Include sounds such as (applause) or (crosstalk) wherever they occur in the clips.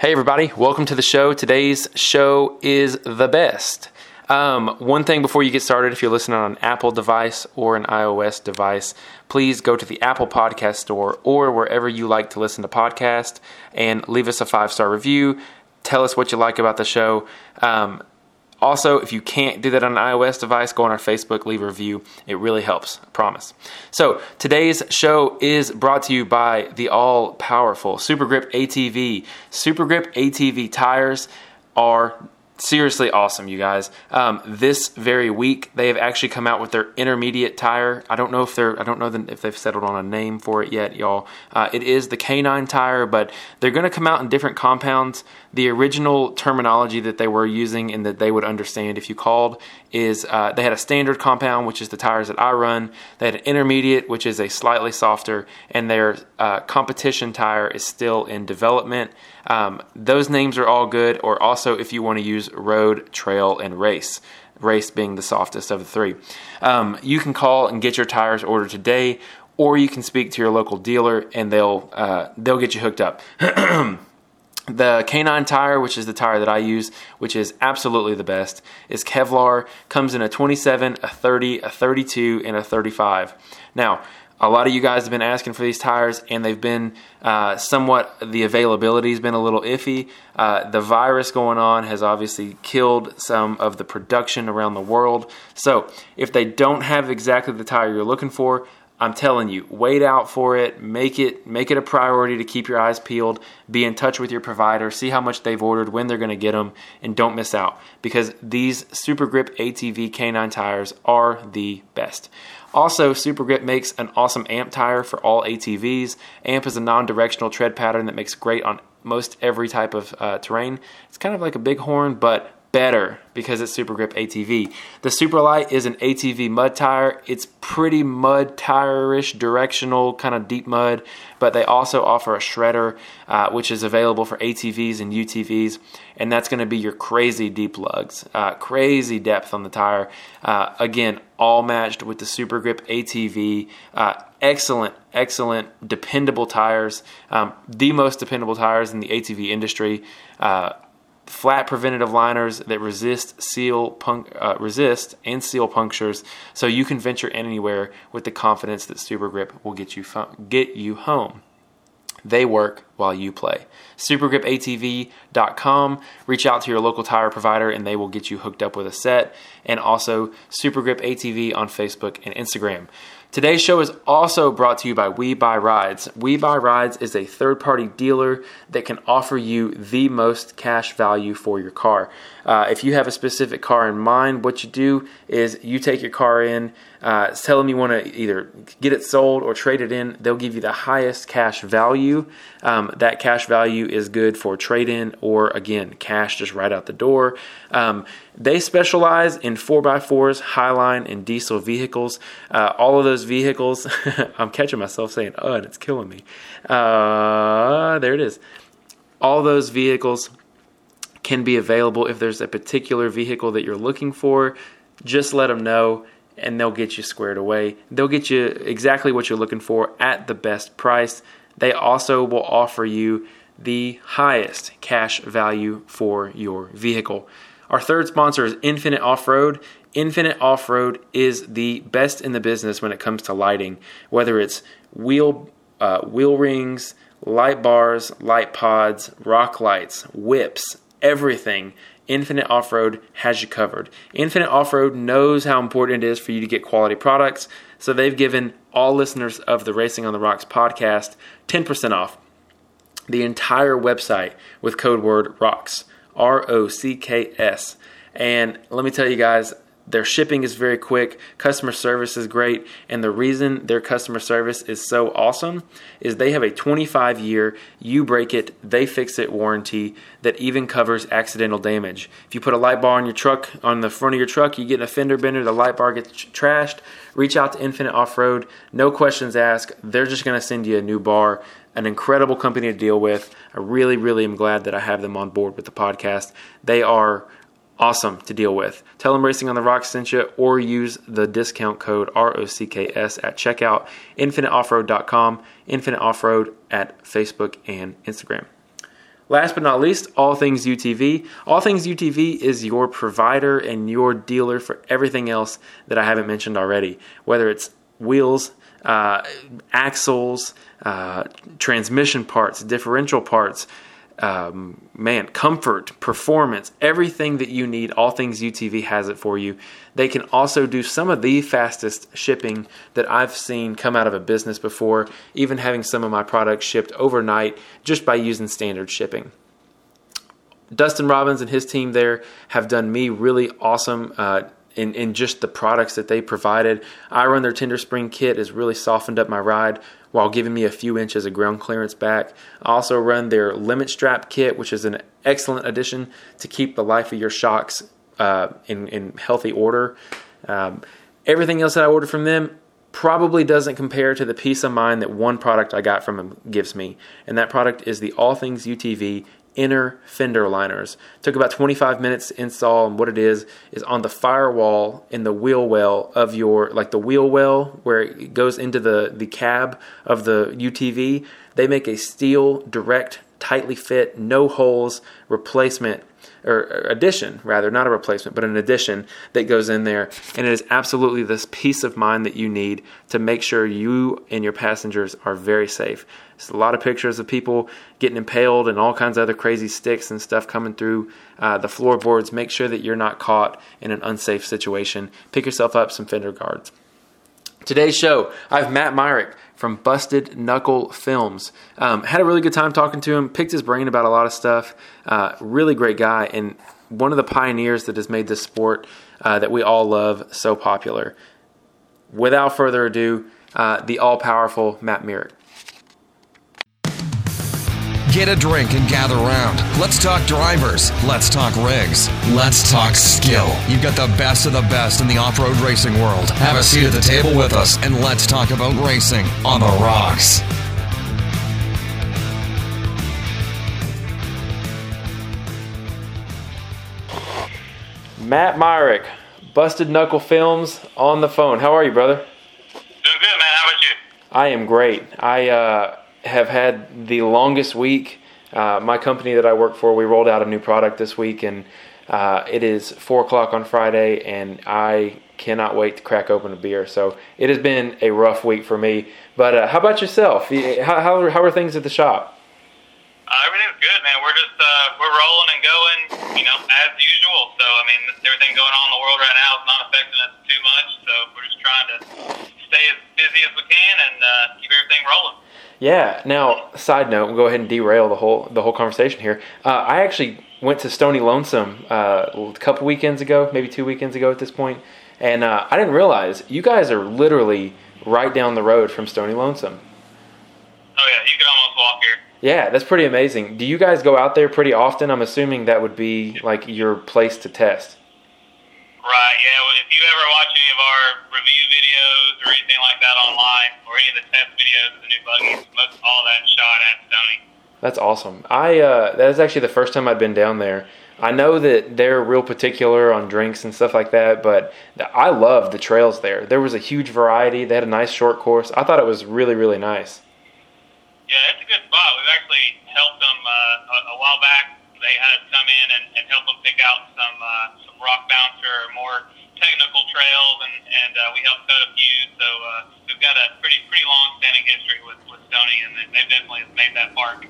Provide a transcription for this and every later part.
Hey, everybody, welcome to the show. Today's show is the best. Um, one thing before you get started, if you're listening on an Apple device or an iOS device, please go to the Apple Podcast Store or wherever you like to listen to podcasts and leave us a five star review. Tell us what you like about the show. Um, also, if you can't do that on an iOS device, go on our Facebook, leave a review. It really helps, I promise. So, today's show is brought to you by the all powerful Super Grip ATV. Super Grip ATV tires are seriously awesome, you guys. Um, this very week, they have actually come out with their intermediate tire. I don't know if they're, I don't know if they've settled on a name for it yet, y'all. Uh, it is the K9 tire, but they're going to come out in different compounds the original terminology that they were using and that they would understand if you called is uh, they had a standard compound, which is the tires that I run. They had an intermediate, which is a slightly softer, and their uh, competition tire is still in development. Um, those names are all good, or also if you want to use road, trail, and race. Race being the softest of the three. Um, you can call and get your tires ordered today, or you can speak to your local dealer and they'll uh, they'll get you hooked up. (clears throat) The K9 tire, which is the tire that I use, which is absolutely the best, is Kevlar. Comes in a 27, a 30, a 32, and a 35. Now, a lot of you guys have been asking for these tires, and they've been uh, somewhat, the availability has been a little iffy. Uh, the virus going on has obviously killed some of the production around the world. So, if they don't have exactly the tire you're looking for, I'm telling you, wait out for it. Make it make it a priority to keep your eyes peeled. Be in touch with your provider. See how much they've ordered, when they're going to get them, and don't miss out because these Super Grip ATV K9 tires are the best. Also, Super Grip makes an awesome amp tire for all ATVs. Amp is a non-directional tread pattern that makes great on most every type of uh, terrain. It's kind of like a bighorn, but better because it's Super Grip ATV. The Superlight is an ATV mud tire. It's pretty mud tire-ish, directional, kind of deep mud, but they also offer a shredder, uh, which is available for ATVs and UTVs, and that's going to be your crazy deep lugs, uh, crazy depth on the tire. Uh, again, all matched with the Super Grip ATV. Uh, excellent, excellent, dependable tires. Um, the most dependable tires in the ATV industry. Flat preventative liners that resist seal punk, uh, resist and seal punctures, so you can venture anywhere with the confidence that Super Grip will get you get you home. They work while you play. SuperGripATV.com. Reach out to your local tire provider and they will get you hooked up with a set. And also Supergrip ATV on Facebook and Instagram. Today's show is also brought to you by We Buy Rides. We Buy Rides is a third party dealer that can offer you the most cash value for your car. Uh, if you have a specific car in mind, what you do is you take your car in, uh, tell them you want to either get it sold or trade it in. They'll give you the highest cash value. Um, that cash value is good for trade in or, again, cash just right out the door. Um, they specialize in 4x4s, Highline, and diesel vehicles. Uh, all of those vehicles, (laughs) I'm catching myself saying, oh, and it's killing me. Uh, there it is. All those vehicles can be available if there's a particular vehicle that you're looking for. Just let them know and they'll get you squared away. They'll get you exactly what you're looking for at the best price. They also will offer you the highest cash value for your vehicle. Our third sponsor is Infinite Off Road. Infinite Off Road is the best in the business when it comes to lighting, whether it's wheel uh, wheel rings, light bars, light pods, rock lights, whips, everything Infinite Off Road has you covered. Infinite Off Road knows how important it is for you to get quality products, so they've given all listeners of the Racing on the Rocks podcast 10% off the entire website with code word ROCKS, R O C K S. And let me tell you guys, their shipping is very quick, customer service is great, and the reason their customer service is so awesome is they have a 25 year you break it, they fix it warranty that even covers accidental damage. If you put a light bar on your truck, on the front of your truck, you get a fender bender, the light bar gets trashed, reach out to Infinite Off Road, no questions asked. They're just going to send you a new bar. An incredible company to deal with. I really, really am glad that I have them on board with the podcast. They are awesome to deal with. Tell them Racing on the Rocks sent you or use the discount code ROCKS at checkout, infiniteoffroad.com, Infinite Offroad at Facebook and Instagram. Last but not least, All Things UTV. All Things UTV is your provider and your dealer for everything else that I haven't mentioned already, whether it's wheels, uh, axles, uh, transmission parts, differential parts, um, man, comfort, performance, everything that you need, all things UTV has it for you. They can also do some of the fastest shipping that I've seen come out of a business before, even having some of my products shipped overnight just by using standard shipping. Dustin Robbins and his team there have done me really awesome. Uh, in, in just the products that they provided. I run their tender spring kit has really softened up my ride while giving me a few inches of ground clearance back. I also run their limit strap kit, which is an excellent addition to keep the life of your shocks uh, in, in healthy order. Um, everything else that I ordered from them probably doesn't compare to the peace of mind that one product I got from them gives me. And that product is the All Things UTV inner fender liners. Took about 25 minutes to install, and what it is is on the firewall in the wheel well of your like the wheel well where it goes into the the cab of the UTV. They make a steel direct, tightly fit, no holes replacement or addition rather, not a replacement, but an addition that goes in there. And it is absolutely this peace of mind that you need to make sure you and your passengers are very safe. There's a lot of pictures of people getting impaled and all kinds of other crazy sticks and stuff coming through uh, the floorboards. Make sure that you're not caught in an unsafe situation. Pick yourself up some fender guards. Today's show, I have Matt Myrick from Busted Knuckle Films. Um, had a really good time talking to him, picked his brain about a lot of stuff. Uh, really great guy, and one of the pioneers that has made this sport uh, that we all love so popular. Without further ado, uh, the all powerful Matt Myrick. Get a drink and gather round. Let's talk drivers. Let's talk rigs. Let's talk skill. You've got the best of the best in the off road racing world. Have a seat at the table with us and let's talk about racing on the rocks. Matt Myrick, Busted Knuckle Films on the phone. How are you, brother? Doing good, man. How about you? I am great. I uh, have had the longest week. Uh, my company that I work for, we rolled out a new product this week, and uh, it is four o'clock on Friday, and I cannot wait to crack open a beer. So it has been a rough week for me. But uh, how about yourself? How, how, how are things at the shop? Uh, everything's good, man. We're just uh, we're rolling and going, you know, as usual. So I mean, everything going on in the world right now is not affecting us too much. So we're just trying to stay as busy as we can and uh, keep everything rolling. Yeah. Now, side note, we'll go ahead and derail the whole the whole conversation here. Uh, I actually went to Stony Lonesome uh, a couple weekends ago, maybe two weekends ago at this point, and uh, I didn't realize you guys are literally right down the road from Stony Lonesome. Oh yeah, you can almost walk here. Yeah, that's pretty amazing. Do you guys go out there pretty often? I'm assuming that would be like your place to test. Right. Yeah. If you ever watch any of our review videos or anything like that online, or any of the test videos of the new buggies, most all that shot at. That's awesome. I uh, that is actually the first time I've been down there. I know that they're real particular on drinks and stuff like that, but I love the trails there. There was a huge variety. They had a nice short course. I thought it was really, really nice. Yeah, it's a good spot. We've actually helped them uh, a, a while back. They had us come in and, and help them pick out some uh, some rock bouncer or more technical trails, and and uh, we helped cut a few. So uh, we've got a pretty pretty long standing history with with Stony, and they've definitely made that park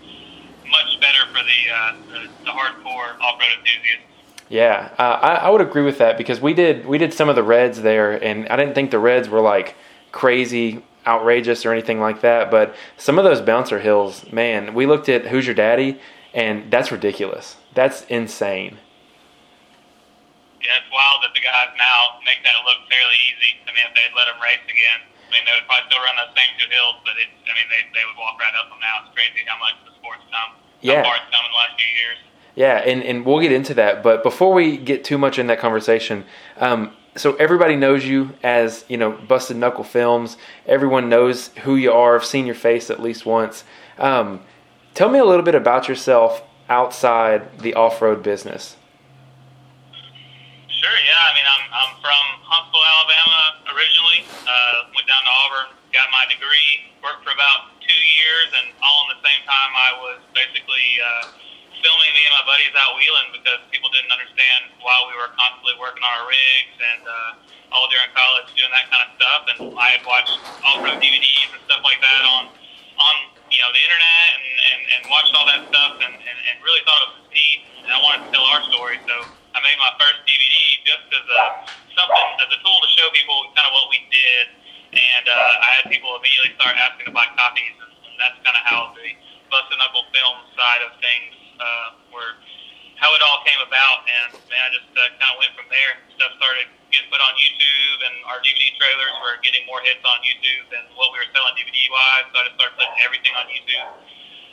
much better for the uh, the, the hardcore off road enthusiasts. Yeah, uh, I, I would agree with that because we did we did some of the reds there, and I didn't think the reds were like crazy outrageous or anything like that. But some of those bouncer hills, man, we looked at Who's Your Daddy, and that's ridiculous. That's insane. Yeah, it's wild that the guys now make that look fairly easy. I mean, if they'd let them race again, I mean, they would probably still run those same two hills, but it's, I mean, they, they would walk right up them now. It's crazy how much the sport's come, yeah. how far it's come in the last few years. Yeah, and, and we'll get into that. But before we get too much in that conversation, um, so everybody knows you as you know busted knuckle films everyone knows who you are i've seen your face at least once um, tell me a little bit about yourself outside the off-road business sure yeah i mean i'm, I'm from huntsville alabama originally uh, went down to auburn got my degree worked for about two years and all in the same time i was basically uh, filming me and my buddies out wheeling because people didn't understand why we were constantly working on our rigs and uh, all during college doing that kind of stuff. And I had watched pro DVDs and stuff like that on on you know the internet and, and, and watched all that stuff and, and, and really thought it was neat. And I wanted to tell our story, so I made my first DVD just as a something as a tool to show people kind of what we did. And uh, I had people immediately start asking to buy copies, and, and that's kind of how the Busted Knuckle film side of things uh, were how it all came about, and man, I just uh, kind of went from there. Stuff started getting put on YouTube, and our DVD trailers were getting more hits on YouTube than what we were selling DVD wise. So I just started putting everything on YouTube,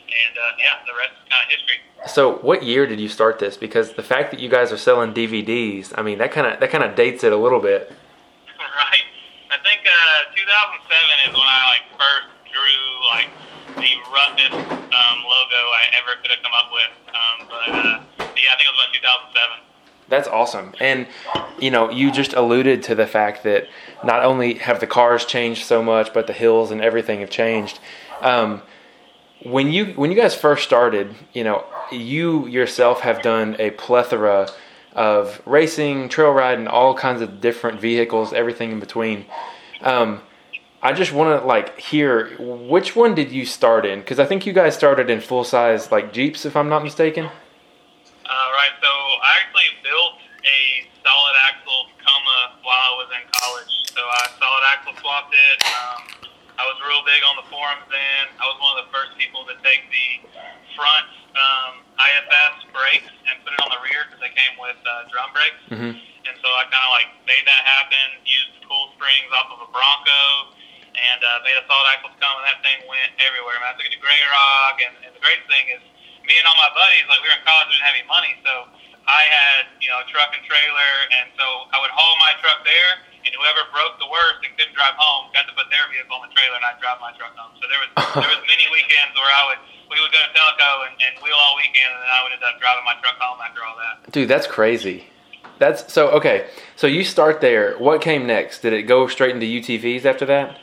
and uh, yeah, the rest is kind of history. So, what year did you start this? Because the fact that you guys are selling DVDs, I mean, that kind of that kind of dates it a little bit. (laughs) right. I think uh, 2007 is when I like first drew like the roughest um, logo I ever could have come up with. Um, but uh, yeah, I think it was about 2007. That's awesome. And you know, you just alluded to the fact that not only have the cars changed so much, but the hills and everything have changed. Um, when you when you guys first started, you know, you yourself have done a plethora of racing, trail riding, all kinds of different vehicles, everything in between. Um, I just want to like hear which one did you start in? Because I think you guys started in full size like Jeeps, if I'm not mistaken. Uh, right. So I actually built a solid axle Tacoma while I was in college. So I solid axle swapped it. Um, I was real big on the forums then. I was one of the first people to take the front um, IFS brakes and put it on the rear because they came with uh, drum brakes. Mm-hmm. And so I kind of like made that happen. Used coil springs off of a Bronco and uh, made a solid axle come, and that thing went everywhere. Man, I took it to Grey Rock, and, and the great thing is, me and all my buddies, like we were in college, we didn't have any money, so I had you know a truck and trailer, and so I would haul my truck there, and whoever broke the worst and couldn't drive home got to put their vehicle on the trailer, and I'd drive my truck home. So there was (laughs) there was many weekends where I would we would go to Tellico and, and wheel all weekend, and then I would end up driving my truck home after all that. Dude, that's crazy. That's so okay. So you start there. What came next? Did it go straight into UTVs after that?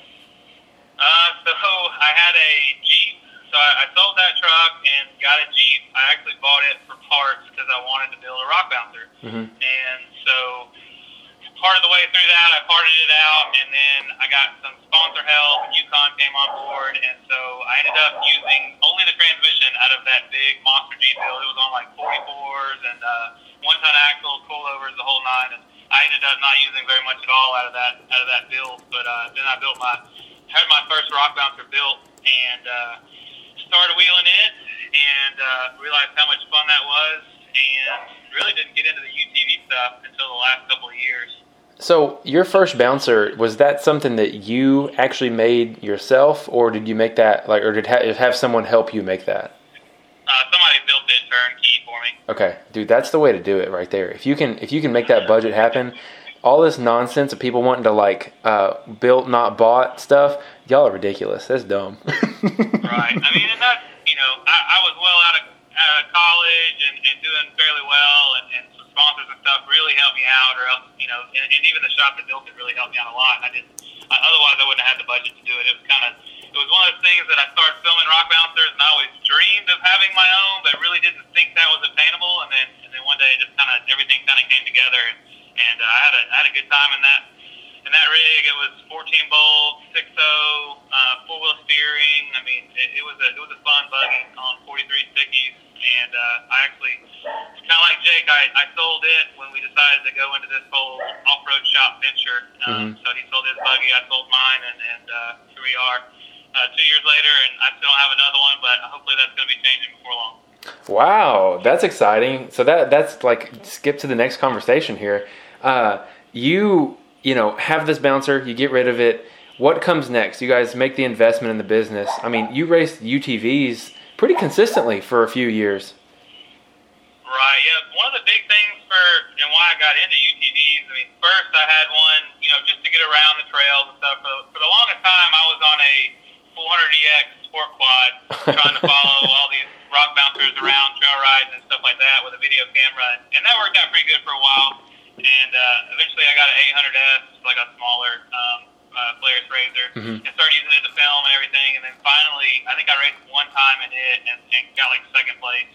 Uh, so I had a Jeep. So I, I sold that truck and got a Jeep. I actually bought it for parts because I wanted to build a rock bouncer. Mhm. And so the way through that, I parted it out, and then I got some sponsor help, and Yukon came on board, and so I ended up using only the transmission out of that big monster Jeep build. It was on like 44s and uh, one-ton axles, coilovers, the whole nine, and I ended up not using very much at all out of that out of that build. But uh, then I built my had my first rock bouncer built, and uh, started wheeling it, and uh, realized how much fun that was, and really didn't get into the UTV stuff until the last couple of years. So your first bouncer was that something that you actually made yourself, or did you make that like, or did ha- have someone help you make that? Uh, somebody built it turnkey for me. Okay, dude, that's the way to do it right there. If you can, if you can make that budget happen, all this nonsense of people wanting to like uh, built not bought stuff, y'all are ridiculous. That's dumb. (laughs) right. I mean, and that's you know, I, I was well out of, out of college and, and doing fairly well, and, and sponsors and stuff really helped me out, or else you know, and, and even the shop that built it really helped me out a lot. And I didn't. I, otherwise, I wouldn't have had the budget to do it. It was kind of. It was one of those things that I started filming rock bouncers, and I always dreamed of having my own, but really didn't think that was obtainable. And then, and then one day, just kind of everything kind of came together, and, and uh, I had a I had a good time in that in that rig. It was 14 bolt, 6.0, uh, four wheel steering. I mean, it, it was a it was a fun buggy on 43 stickies, and uh, I actually kind of like Jake. I, I sold it when we decided to go into this whole off road shop venture. Um, Mhm. So he sold his buggy, I sold mine, and and uh, here we are. Uh, two years later, and I still don't have another one, but hopefully that's going to be changing before long. Wow, that's exciting. So that that's like skip to the next conversation here. Uh, you you know have this bouncer, you get rid of it. What comes next? You guys make the investment in the business. I mean, you raced UTVs pretty consistently for a few years. Right. Yeah. One of the big things for and why I got into UTVs. I mean, first I had one, you know, just to get around the trails and stuff. For, for the longest time, I was on a 400EX sport quad, trying to (laughs) follow all these rock bouncers around trail rides and stuff like that with a video camera, and that worked out pretty good for a while. And uh, eventually, I got an 800S, like a smaller um, uh, Polaris Razor, Mhm. and started using it to film and everything. And then finally, I think I raced time in it and, and got like second place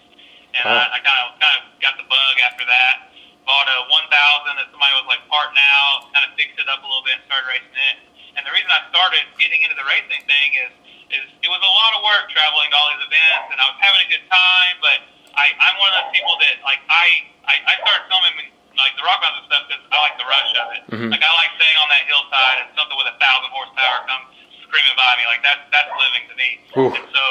and wow. I, I kind of kind of got the bug after that. Bought a 1000 that somebody was like parting out, kind of fixed it up a little bit, and started racing it. And the reason I started getting into the racing thing is is it was a lot of work traveling to all these events, and I was having a good time, but I, I'm one of those people that like I I, I started filming like the rock mountain stuff because I like the rush of it. Mm-hmm. Like I like staying on that hillside and something with a thousand horsepower comes screaming by me. Like that's that's living to me. Oof. And so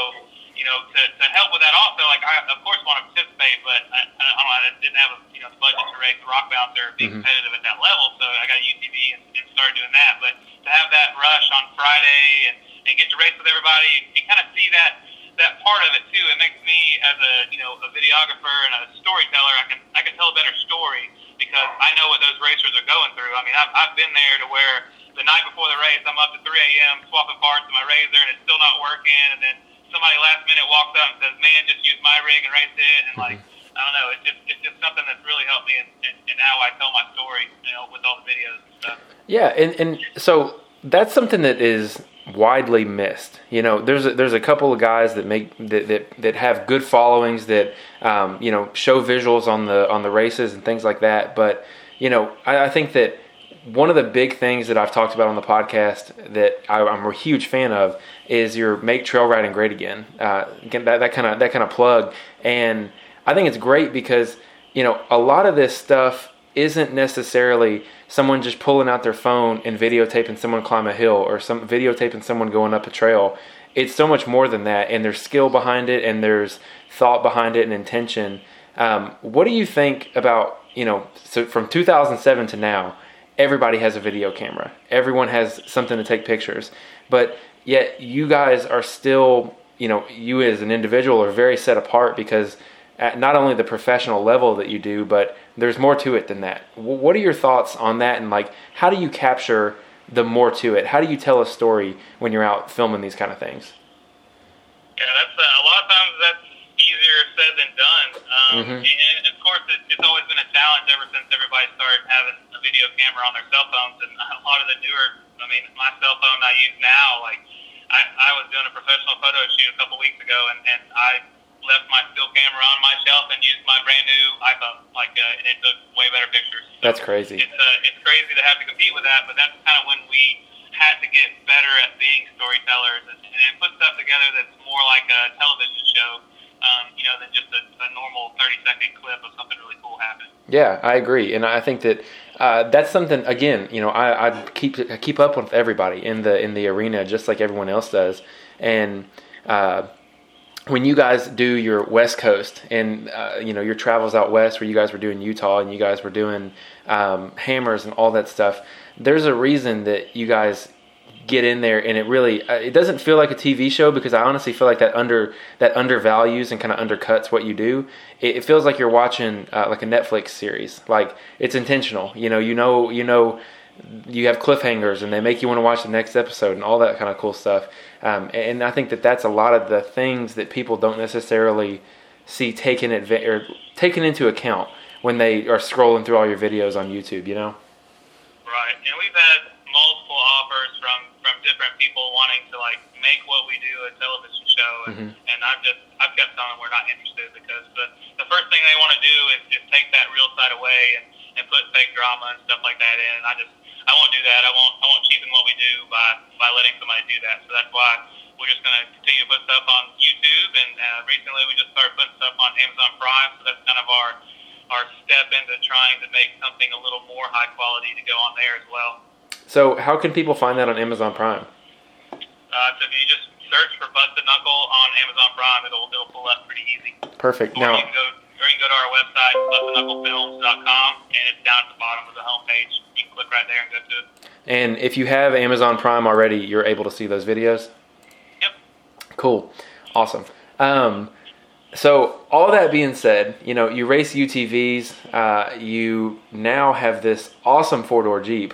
you know to, to help with that also like I of course want to participate, but I, I don't know I didn't have a you know the budget to race the rock bouncer, be mm-hmm. competitive at that level, so I got a UTV and, and started doing that. But to have that rush on Friday and and get to race with everybody and, and kind of see that that part of it too. It makes me as a you know a videographer and a storyteller, I can I can tell a better story because I know what those racers are going through. I mean, I've, I've been there to where the night before the race, I'm up at 3 a.m. swapping parts in my razor and it's still not working, and then somebody last minute walks up and says, "Man, just use my rig and race it," and like. I don't know. It's just it's just something that's really helped me in, in, in how I tell my story, you know, with all the videos and stuff. Yeah, and and so that's something that is widely missed. You know, there's a, there's a couple of guys that make that that, that have good followings that um, you know show visuals on the on the races and things like that. But you know, I, I think that one of the big things that I've talked about on the podcast that I, am a huge fan of is your make trail riding great again. Uh, that kind of that kind of plug, and I think it's great because you know a lot of this stuff isn't necessarily someone just pulling out their phone and videotaping someone climb a hill or some videotaping someone going up a trail. It's so much more than that, and there's skill behind it, and there's thought behind it, and intention. Um, what do you think about you know? So from 2007 to now, everybody has a video camera. Everyone has something to take pictures, but yet you guys are still, you know, you as an individual are very set apart because at not only the professional level that you do, but there's more to it than that. What are your thoughts on that? And like, how do you capture the more to it? How do you tell a story when you're out filming these kind of things? Yeah, that's uh, a lot of times that's easier said than done. Um, mm-hmm. and of course, it, it's always been a challenge ever since everybody started having a video camera on their cell phones. And a lot of the newer, I mean, my cell phone I use now, like I, I was doing a professional photo shoot a couple weeks ago, and, and I left my still camera on my shelf and used my brand new iPhone. Like, uh, and it took way better pictures. So that's crazy. It's uh, it's crazy to have to compete with that, but that's kind of when we had to get better at being storytellers and, and put stuff together that's more like a television show. Um, you know, than just a, a normal 30 second clip of something really cool happening. Yeah, I agree, and I think that uh, that's something. Again, you know, I, I keep I keep up with everybody in the in the arena just like everyone else does, and uh, when you guys do your West Coast and uh, you know your travels out west, where you guys were doing Utah and you guys were doing um, hammers and all that stuff, there's a reason that you guys get in there and it really uh, it doesn't feel like a TV show because I honestly feel like that under that undervalues and kind of undercuts what you do. It, it feels like you're watching uh, like a Netflix series. Like it's intentional. You know, you know, you know you have cliffhangers and they make you want to watch the next episode and all that kind of cool stuff. Um, and I think that that's a lot of the things that people don't necessarily see taken adva- or taken into account when they are scrolling through all your videos on YouTube. You know. Right, and we've had multiple offers from from different people wanting to like make what we do a television show, and, mm-hmm. and I've just I've kept telling them we're not interested because the the first thing they want to do is, is take that real side away and and put fake drama and stuff like that in, and I just I won't do that. I won't I won't cheapen what we do by by letting somebody do that. So that's why we're just going to continue to put stuff on YouTube, and uh, recently we just started putting stuff on Amazon Prime. So that's kind of our our step into trying to make something a little more high quality to go on there as well. So how can people find that on Amazon Prime? Uh, so if you just search for Busted Knuckle on Amazon Prime, it'll it'll pull up pretty easy. Perfect. Or now. You can go, or you can go to our website, bustedknucklefilms.com, and it's down at the bottom of the homepage. You can click right there and go to it. And if you have Amazon Prime already, you're able to see those videos? Yep. Cool. Awesome. Um, so all that being said, you know, you race UTVs, uh, you now have this awesome four-door Jeep.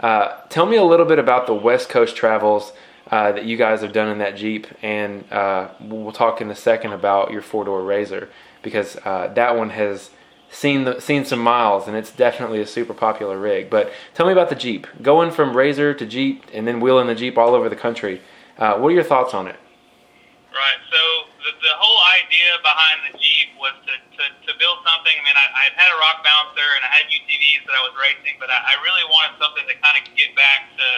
Uh, tell me a little bit about the West Coast travels uh, that you guys have done in that Jeep, and uh, we'll talk in a second about your four-door RZR because uh, that one has seen the, seen some miles, and it's definitely a super popular rig. But tell me about the Jeep. Going from RZR to Jeep, and then wheeling the Jeep all over the country. Uh, what are your thoughts on it? Right. So the, whole idea behind the Jeep was to build something. I mean, I, I had a rock bouncer and I had UTVs that I was racing, but I, I really wanted something to kind of get back to,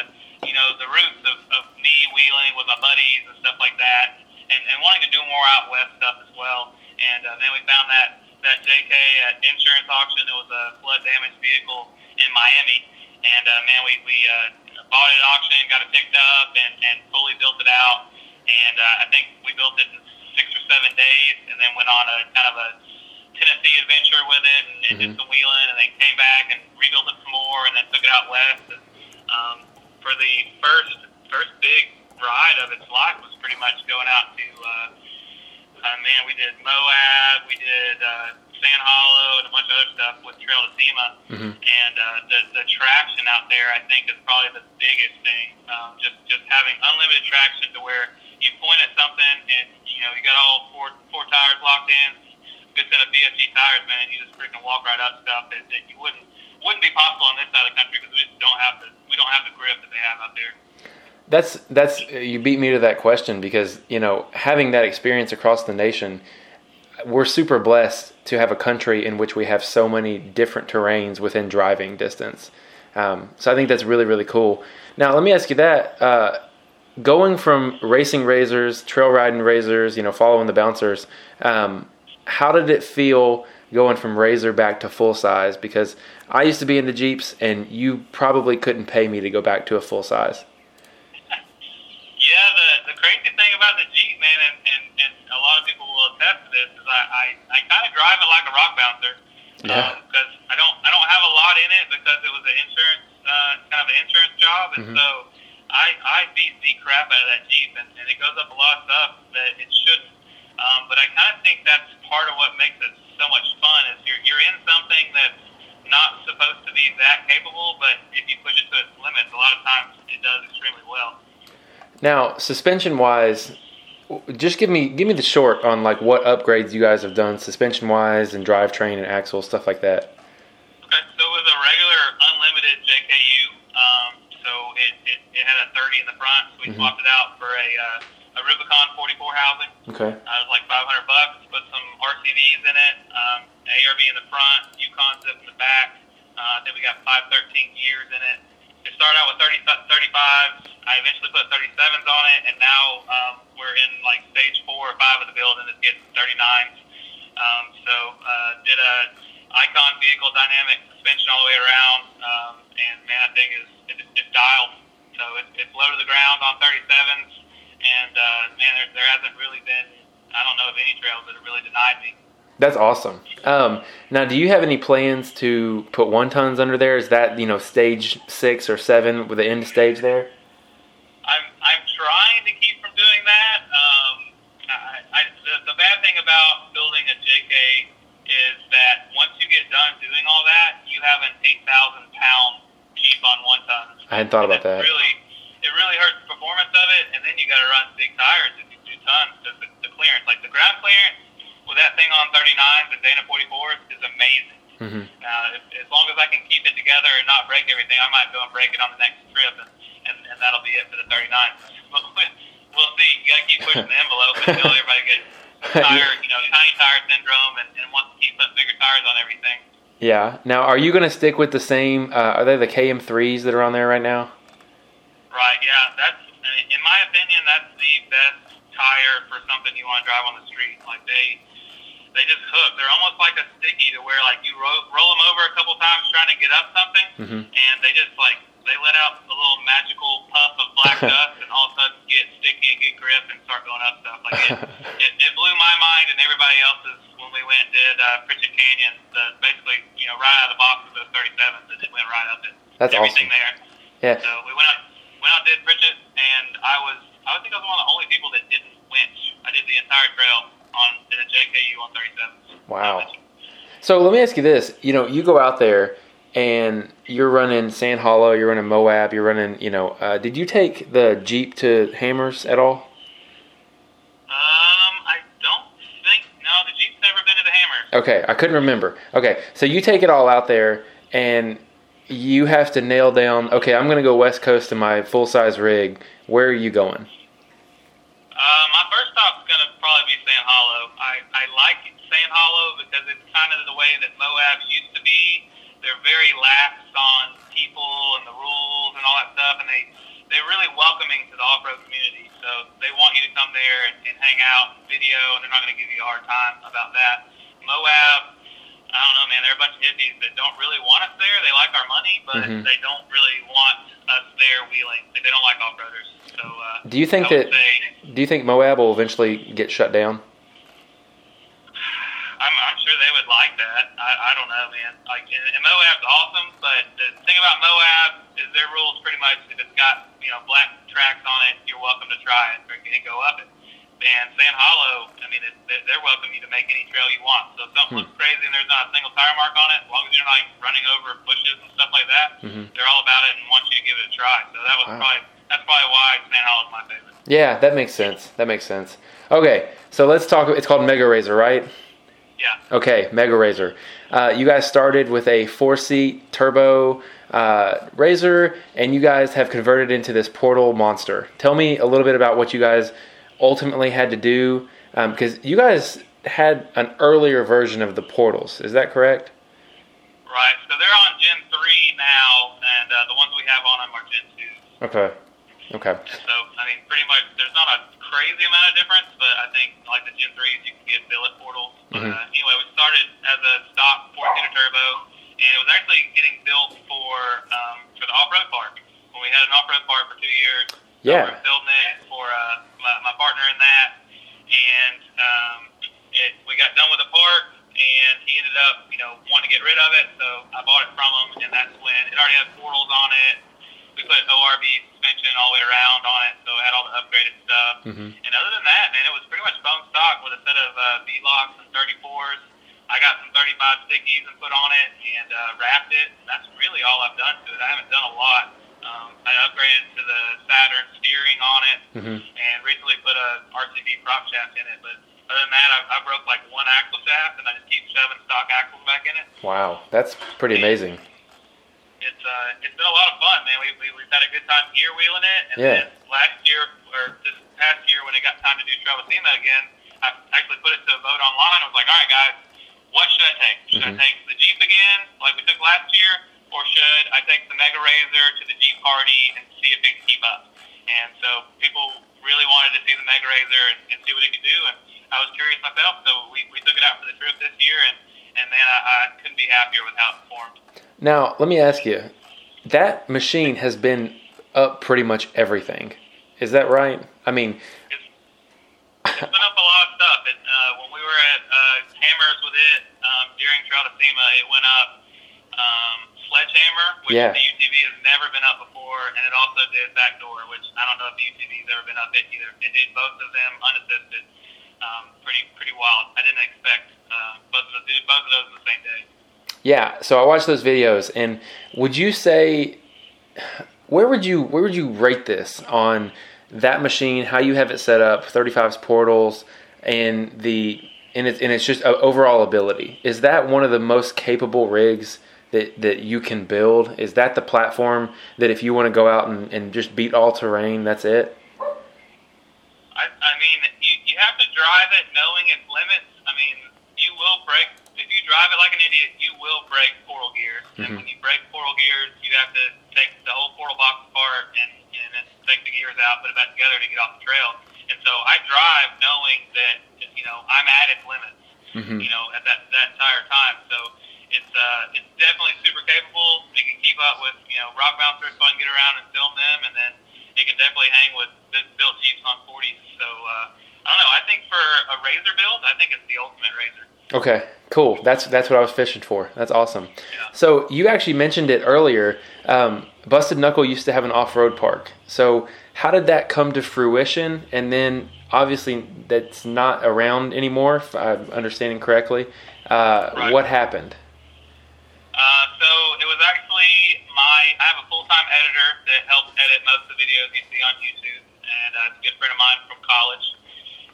you know, the roots of, of me wheeling with my buddies and stuff like that, and, and wanting to do more out west stuff as well. And uh, then we found that that JK at insurance auction. It was a flood damaged vehicle in Miami, and uh, man, we we uh, bought it at auction, got it picked up, and, and fully built it out. And uh, I think we built it in six or seven days, and then went on a kind of a Tennessee adventure with it, and, and mm-hmm. did some wheeling, and then came back and rebuilt it some more, and then took it out west. And, um, for the first first big ride of its life was pretty much going out to. Uh, uh, man, we did Moab, we did uh, Sand Hollow, and a bunch of other stuff with Trail to SEMA. Mm-hmm. And uh, the the traction out there, I think, is probably the biggest thing. Um, just just having unlimited traction to where you point at something and know you got all four four tires locked in, good set of BFG tires, man. You just freaking walk right up stuff that, that you wouldn't wouldn't be possible on this side of the country because we just don't have the we don't have the grip that they have out there. That's that's you beat me to that question because you know having that experience across the nation, we're super blessed to have a country in which we have so many different terrains within driving distance. Um, so I think that's really really cool. Now let me ask you that: uh, going from racing razors, trail riding razors, you know, following the bouncers, um, how did it feel going from razor back to full size? Because I used to be into Jeeps, and you probably couldn't pay me to go back to a full size. Yeah, the, the crazy thing about the Jeep, man, and, and, and a lot of people will attest to this, is I, I, I kind of drive it like a rock bouncer. Yeah. Because um, I don't I don't have a lot in it because it was an insurance uh, kind of an insurance job, and mm-hmm. so I I beat the crap out of that Jeep, and, and it goes up a lot of stuff that it shouldn't. Um, but I kind of think that's part of what makes it so much fun is you're you're in something that's not supposed to be that capable, but if you push it to its limits, a lot of times it does extremely well. Now, suspension wise, just give me give me the short on like what upgrades you guys have done suspension wise and drivetrain and axle stuff like that. Okay, so it was a regular unlimited JKU. It, it, it, had a 30 in the front. So we mm-hmm. swapped it out for a uh, a Rubicon 44 housing. Okay. Uh, it was like 500 bucks. Put some RCVs in it, um, ARB in the front, Yukon zip in the back. Uh, then we got 513 gears in it. It started out with 30, 35s. I eventually put 37s on it, and now um, we're in like stage four or five of the build, and it's getting 39s. Um, so uh, did a Icon vehicle dynamic suspension all the way around, um, and man, that thing is it, it's dialed. So it, it's low to the ground on 37s, and uh, man, there, there hasn't really been I don't know of any trails that have really denied me. That's awesome. Um, now, do you have any plans to put one tons under there? Is that you know stage six or seven with the end stage there? I'm I'm trying to keep from doing that. Um, I, I, the, the bad thing about building a JK is that once you get done doing all that, you have an eight thousand pound Jeep on one ton. I hadn't thought about that. Really, it really hurts the performance of it, and then you got to run big tires if you do tons because the, the clearance, like the ground clearance with that thing on 39s and Dana 44s is amazing. Mm-hmm. Now, if, as long as I can keep it together and not break everything, I might go and break it on the next trip, and, and, and that'll be it for the 39s. (laughs) But we'll see. You got to keep pushing the envelope until everybody gets (laughs) tire, you know, tiny tire syndrome and, and wants to keep putting bigger tires on everything. Yeah. Now, are you going to stick with the same? Uh, are they the KM3s that are on there right now? Right. Yeah. That's, in my opinion, that's the best tire for something you want to drive on the street. Like they they just hook. They're almost like a sticky to where like you roll, roll them over a couple times trying to get up something, mm-hmm. and they just like they let out a little magical puff of black (laughs) dust, and all of a sudden get sticky and get grip and start going up stuff. Like it, (laughs) it, it blew my mind and everybody else's when we went and did uh, Pritchett Canyon. The, basically, you know, right out of the box with those 37s, and it went right up it. That's everything awesome. there. Yeah. So we went out went out did Pritchett, and I was I think I was one of the only people that didn't winch. I did the entire trail on in a JKU on 37. Wow. So let me ask you this: you know, you go out there and you're running Sand Hollow, you're running Moab, you're running, you know, uh, did you take the Jeep to Hammers at all? Um, I don't think no. The Jeep's never been to the Hammers. Okay, I couldn't remember. Okay, so you take it all out there and you have to nail down. Okay, I'm going to go West Coast in my full size rig. Where are you going? Uh, my first stop's going to probably be Sand Hollow. I, I like Sand Hollow because it's kind of the way that Moab used to be. They're very lax on people and the rules and all that stuff, and they they're really welcoming to the off-road community. So they want you to come there and, and hang out, and video, and they're not going to give you a hard time about that. Moab, I don't know, man. They're a bunch of hippies that don't really want us there. They like our money, but Mhm. they don't really want us there wheeling. They don't like off-roaders. So uh, Do you think that- Say, Do you think Moab will eventually get shut down? I'm, I'm sure they would like that. I, I don't know, man. Like, and, and Moab's awesome, but the thing about Moab is their rules pretty much if it's got you know black tracks on it, you're welcome to try it or and go up it. And Sand Hollow, I mean, it, they- they're welcome you to make any trail you want. So if something Hmm. looks crazy and there's not a single tire mark on it, as long as you're not like running over bushes and stuff like that, Mhm. they're all about it and want you to give it a try. So that was Wow. probably that's probably why Sand Hollow's my favorite. Yeah, that makes sense. That makes sense. Okay, so let's talk. It's called Mega Razor, right? Yeah. Okay, Mega Razor. Uh, you guys started with a four-seat turbo uh, Razor, and you guys have converted into this portal monster. Tell me a little bit about what you guys ultimately had to do, because you guys had an earlier version of the portals. Is that correct? Right. So they're on Gen 3 now, and uh, the ones we have on them are Gen 2. Okay. Okay. And so, I mean, pretty much there's not a crazy amount of difference, but I think like the Gen 3s, you can get billet portals. But Mhm. uh, anyway, we started as a stock four-seater turbo, and it was actually getting built for um, for the off-road park. When we had an off-road park for two years, Yeah. we were building it for uh, my, my partner in that, and um, it, we got done with the park, and he ended up, you know, wanting to get rid of it, so I bought it from him, and that's when it already had portals on it. We put ORV suspension all the way around on it, so it had all the upgraded stuff. Mhm. And other than that, man, it was pretty much bone stock with a set of uh, V-locks and 34s. I got some 35 stickies and put on it and uh, wrapped it. That's really all I've done to it. I haven't done a lot. Um, I upgraded to the Saturn steering on it Mhm. and recently put a RCV prop shaft in it. But other than that, I, I broke like one axle shaft and I just keep shoving stock axles back in it. Wow, that's pretty amazing. It's uh, it's been a lot of fun, man. We, we we've had a good time gear wheeling it, and Yeah. then last year or this past year when it got time to do Trail to SEMA again, I actually put it to a vote online. I was like, all right, guys, what should I take? Should Mhm. I take the Jeep again, like we took last year, or should I take the Mega Razor to the Jeep party and see if it can keep up? And so people really wanted to see the Mega Razor and, and see what it could do, and I was curious myself. So we, we took it out for the trip this year, and and man, I, I couldn't be happier with how it performed. Now, let me ask you. That machine has been up pretty much everything. Is that right? I mean, it's, it's been up a lot of stuff. It, uh, when we were at uh, Hammers with it um, during Trail to SEMA, it went up um, Sledgehammer, which Yeah. the UTV has never been up before, and it also did Backdoor, which I don't know if the UTV's ever been up it either. It did both of them unassisted. Um, pretty pretty wild. I didn't expect uh, both of those, both of those in the same day. yeah. So I watched those videos, and would you say where would you where would you rate this on that machine? How you have it set up, 35's portals, and the and it's and it's just uh, overall ability. Is that one of the most capable rigs that that you can build? Is that the platform that if you want to go out and, and just beat all terrain, that's it? I, I mean, you, you have to drive it knowing its limits. I mean, you will break, if you drive it like an idiot, you will break portal gears. Mhm. And when you break portal gears, you have to take the whole portal box apart and, and then take the gears out, put it back together to get off the trail. And so I drive knowing that, you know, I'm at its limits, Mhm. you know, at that, that entire time. So it's, uh, it's definitely super capable. It can keep up with, you know, rock bouncers so I can get around and film them. And then it can definitely hang with bu- built Jeeps on 40s. So, uh, I don't know. I think for a razor build, I think it's the ultimate razor. Okay, cool. That's that's what I was fishing for. That's awesome. Yeah. So you actually mentioned it earlier. Um, Busted Knuckle used to have an off-road park. So how did that come to fruition? And then obviously that's not around anymore, if I'm understanding correctly. Uh, Right. What happened? Uh, so it was actually my. I have a full-time editor that helps edit most of the videos you see on YouTube, and uh, it's a good friend of mine from college,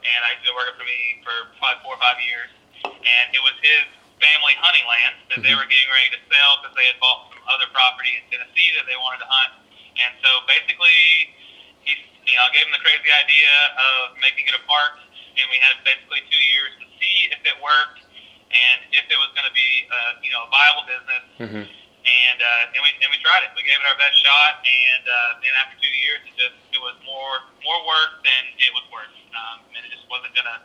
and I he's been working for me for probably four or five years. And it was his family hunting land that they Mhm. were getting ready to sell because they had bought some other property in Tennessee that they wanted to hunt. And so basically, he, you know, I gave him the crazy idea of making it a park, and we had basically two years to see if it worked. And if it was going to be uh, you know a viable business. Mm-hmm. And uh, and we and we tried it. We gave it our best shot, and uh, then after two years, it just it was more more work than it was worth, um, and it just wasn't gonna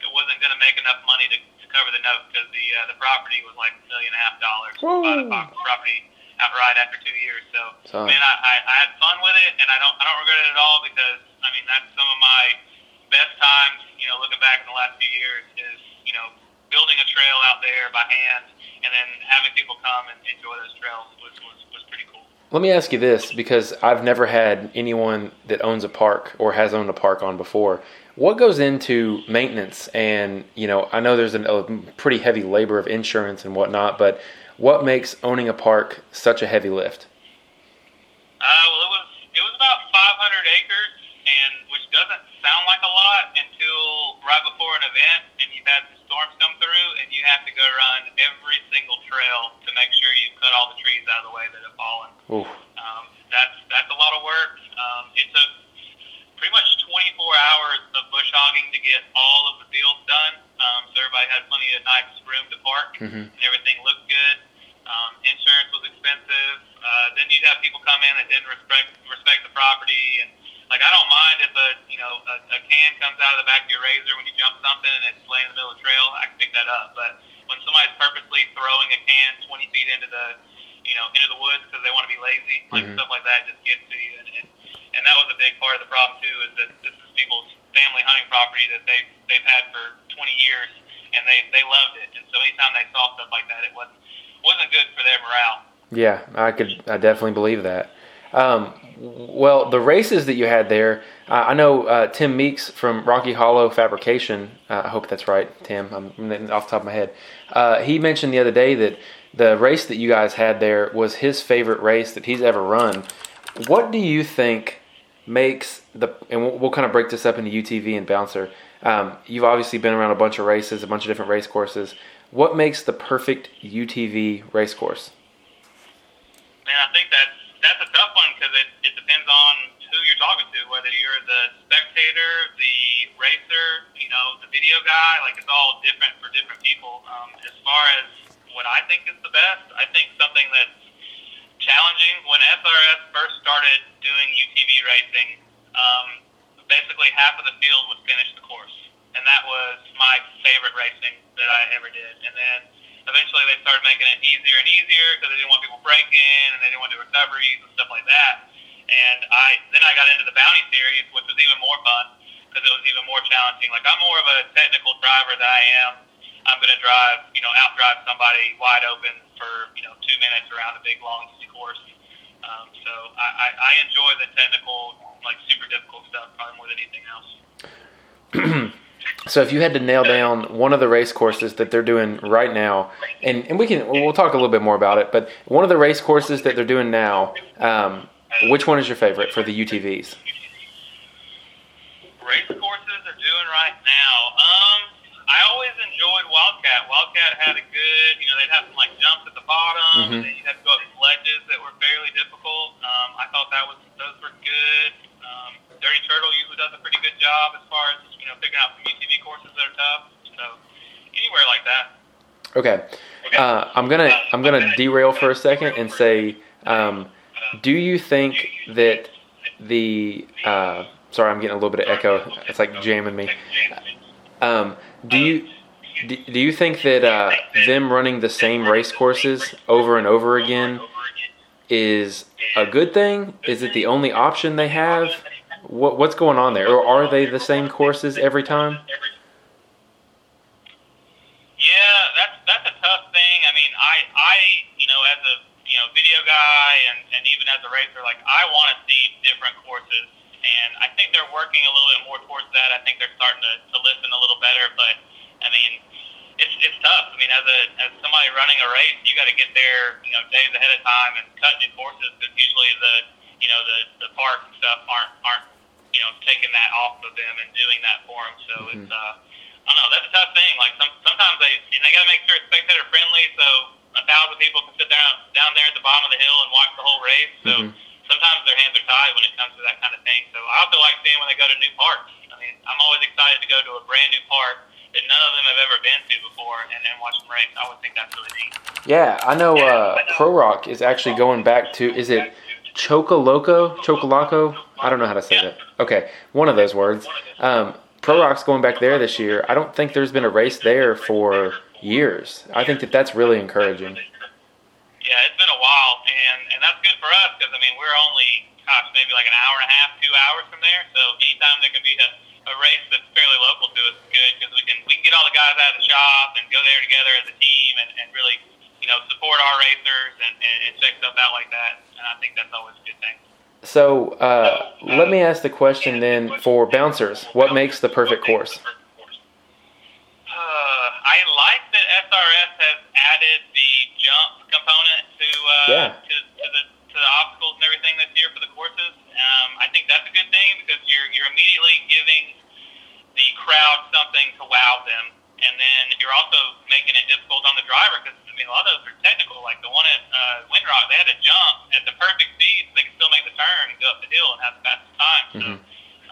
it wasn't gonna make enough money to, to cover the note because the uh, the property was like a million and a half dollars. the Whoa. po- property outright after two years. So, So- I mean, I, I, I had fun with it, and I don't I don't regret it at all because I mean that's some of my best times. You know, looking back in the last few years is you know building a trail out there by hand, and then having people come and enjoy those trails was was, was pretty cool. Let me ask you this because I've never had anyone that owns a park or has owned a park on before. What goes into maintenance? And, you know, I know there's an, a pretty heavy labor of insurance and whatnot, but what makes owning a park such a heavy lift? Uh, well, it was it was about 500 acres, and which doesn't sound like a lot until right before an event, and you've had storms come through, and you have to go run every single trail to make sure you cut all the trees out of the way that have fallen. Ooh, Um, that's that's a lot of work. Um, it took pretty much 24 hours of bush hogging to get all of the fields done, um, so everybody had plenty of nice room to park, Mhm. and everything looked good. Um, insurance was expensive. Uh, then you'd have people come in that didn't respect respect the property, and like I don't mind if a you know a, a can comes out of the back of your RZR when you jump something and it's laying in the middle of the trail, I can pick that up. But when somebody's purposely throwing a can 20 feet into the you know into the woods because they want to be lazy, like Mhm. stuff like that just gets to you, and, and and that was a big part of the problem too. Is that this is people's family hunting property that they've they've had for 20 years, and they they loved it. And so anytime they saw stuff like that, it wasn't wasn't good for their morale. yeah, I could, I definitely believe that. Um, well, the races that you had there, uh, I know uh, Tim Meeks from Rocky Hollow Fabrication. Uh, I hope that's right, Tim. I'm off the top of my head. Uh, he mentioned the other day that the race that you guys had there was his favorite race that he's ever run. What do you think makes the and we'll, we'll kind of break this up into UTV and bouncer. Um, you've obviously been around a bunch of races, a bunch of different race courses. What makes the perfect UTV race course? Man, I think that's that's a tough one because it, it depends on who you're talking to, whether you're the spectator, the racer, you know, the video guy. Like it's all different for different people. Um, as far as what I think is the best, I think something that's challenging. When SRS first started doing UTV racing, um, basically half of the field would finish the course, and that was my favorite racing that I ever did. And then eventually they started making it easier and easier because they didn't want people breaking and they didn't want to do recoveries and stuff like that. And I then I got into the bounty series, which was even more fun because it was even more challenging. Like I'm more of a technical driver than I am. I'm going to drive, you know, outdrive somebody wide open for you know two minutes around a big long course. Um, so I, I, I enjoy the technical, like super difficult stuff probably more than anything else. (clears throat) So if you had to nail down one of the race courses that they're doing right now, and, and we can we'll talk a little bit more about it, but one of the race courses that they're doing now, um, which one is your favorite for the UTVs? race courses are doing right now. Um, I always enjoyed Wildcat. Wildcat had a good, you know, they'd have some like jumps at the bottom, Mhm. and then you'd have to go up ledges that were fairly difficult. Um, I thought that was those were good. Um, Dirty Turtle usually does a pretty good job as far as you know picking out some UTV courses that are tough. So anywhere like that. Okay, uh, I'm gonna I'm gonna derail for a second and say, um, do you think that the uh, sorry I'm getting a little bit of echo. It's like jamming me. Um, do you do, do you think that uh, them running the same race courses over and over again is a good thing? Is it the only option they have? What what's going on there? Or are they the same courses every time? Yeah, that's that's a tough thing. I mean, I you know as a you know video guy and and even as a racer, like I want to see different courses, and I think they're working a little bit more towards that. I think they're starting to, to listen a little better, but I mean, it's it's tough. I mean, as a as somebody running a race, you got to get there you know days ahead of time and cut new courses because usually the you know the the parks and stuff aren't aren't you know taking that off of them and doing that for them. So Mhm. it's uh I don't know. That's a tough thing. Like some sometimes they and they got to make sure it's spectator friendly, so a thousand people can sit down down there at the bottom of the hill and watch the whole race. So Mhm. sometimes their hands are tied when it comes to that kind of thing. So I also like seeing when they go to new parks. I mean, I'm always excited to go to a brand new park that none of them have ever been to before, and then watch them race. I would think that's really neat. Yeah, I know. Uh, Pro Rock is actually going back to. Is it Choccolocco? Chocolaco? I don't know how to say Yeah. that. Okay, one of those words. Um, Pro Rock's going back there this year. I don't think there's been a race there for years. I think that that's really encouraging. Yeah, it's been a while, and and that's good for us because I mean we're only gosh maybe like an hour and a half, two hours from there. So anytime there can be a, a race that's fairly local to us is good because we can we can get all the guys out of the shop and go there together as a team and, and really you know support our racers and, and, and check stuff out like that. And I think that's always a good thing. So uh, let me ask the question then for bouncers. What makes the perfect course? Uh, I like that SRS has added the jump component to uh, Yeah. to, to the to the obstacles and everything this year for the courses. Um, I think that's a good thing because you're you're immediately giving the crowd something them, and then you're also making it difficult on the driver because I mean a lot of those are technical. Like the one at uh, Windrock, they had to jump at the perfect speed so they could still make the turn and go up the hill and have the fastest time. So Mhm.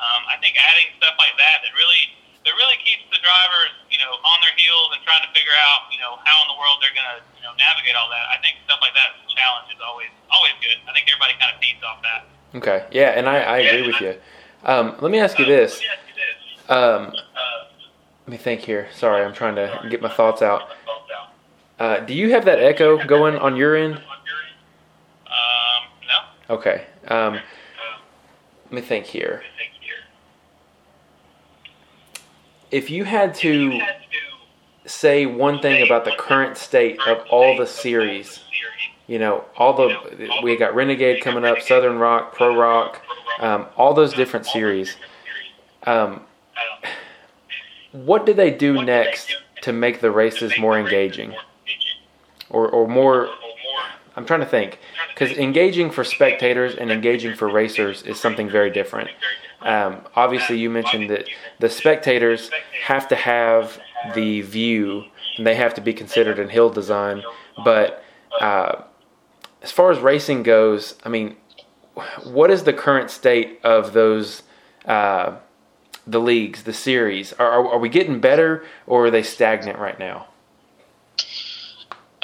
um, I think adding stuff like that that really that really keeps the drivers, you know, on their heels and trying to figure out, you know, how in the world they're gonna, you know, navigate all that. I think stuff like that challenge is always always good. I think everybody kind of feeds off that. Okay, yeah, and I, I agree with you. Um, let me ask you this. Let me ask you this. Um, Uh, think here. Sorry, I'm trying to get my thoughts out. Uh, do you have that echo going on your end? No. Okay. Um, let me think here. If you had to say one thing about the current state of all the series, you know, all the we got Renegade coming up, Southern Rock, Pro Rock, um, all those different series. Um, what do they do next to make the races more engaging, or or more? I'm trying to think because engaging for spectators and engaging for racers is something very different. Um, obviously, you mentioned that the spectators have to have the view and they have to be considered in hill design. But uh, as far as racing goes, I mean, what is the current state of those? Uh, the leagues, the series, are, are, are we getting better or are they stagnant right now?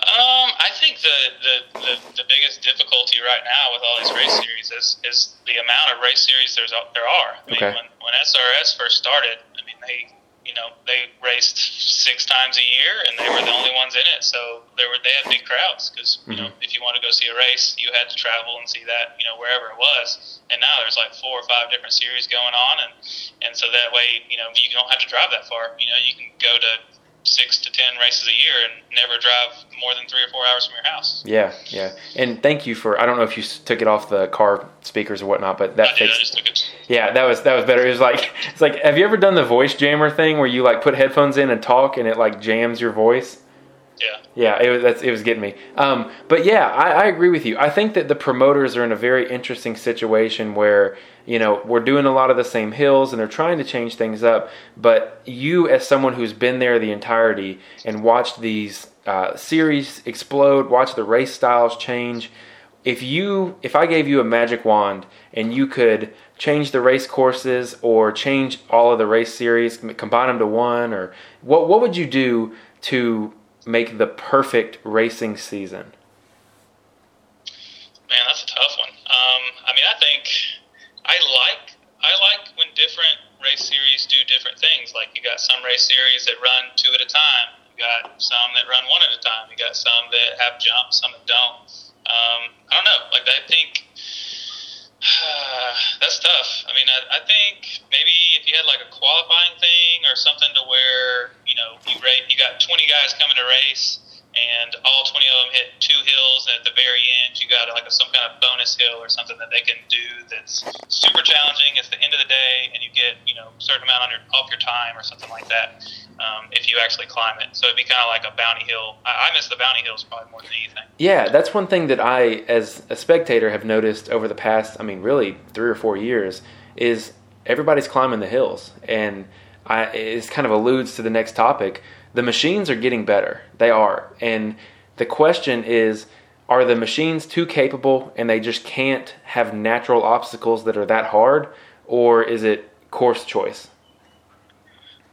Um, I think the, the, the, the biggest difficulty right now with all these race series is, is the amount of race series there's there are. I mean, Okay. when, when SRS first started, I mean they you know they raced six times a year and they were the only ones in it, so there were they had big crowds because you know mm-hmm. if you want to go see a race, you had to travel and see that you know wherever it was. And now there's like four or five different series going on, and and so that way you know you don't have to drive that far. You know you can go to six to ten races a year and never drive more than three or four hours from your house. Yeah, yeah. And thank you for. I don't know if you took it off the car speakers or whatnot, but that did. I just took it. Yeah, that was that was better. It was like (laughs) it's like. Have you ever done the voice jammer thing where you like put headphones in and talk and it like jams your voice? Yeah. Yeah, it was it was getting me. Um, but yeah, I, I agree with you. I think that the promoters are in a very interesting situation where you know we're doing a lot of the same hills and they're trying to change things up. But you, as someone who's been there the entirety and watched these uh, series explode, watch the race styles change. If you, if I gave you a magic wand and you could change the race courses or change all of the race series, combine them to one, or what, what would you do to make the perfect racing season? Man, that's a tough one. Um, I mean, I think I like I like when different race series do different things. Like you got some race series that run two at a time. You got some that run one at a time. You got some that have jumps, some that don't. Um, I don't know. Like I think (sighs) that's tough. I mean, I, I think maybe if you had like a qualifying thing or something to where you know you rate, you got 20 guys coming to race, and all 20 of them hit two hills, and at the very end you got like a, some kind of bonus hill or something that they can do that's super challenging. It's the end of the day, and you get you know a certain amount on your off your time or something like that. Um, if you actually climb it, so it'd be kind of like a bounty hill. I, I miss the bounty hills probably more than anything. Yeah, that's one thing that I, as a spectator, have noticed over the past, I mean, really three or four years, is everybody's climbing the hills. And I, it kind of alludes to the next topic. The machines are getting better. They are. And the question is are the machines too capable and they just can't have natural obstacles that are that hard? Or is it course choice?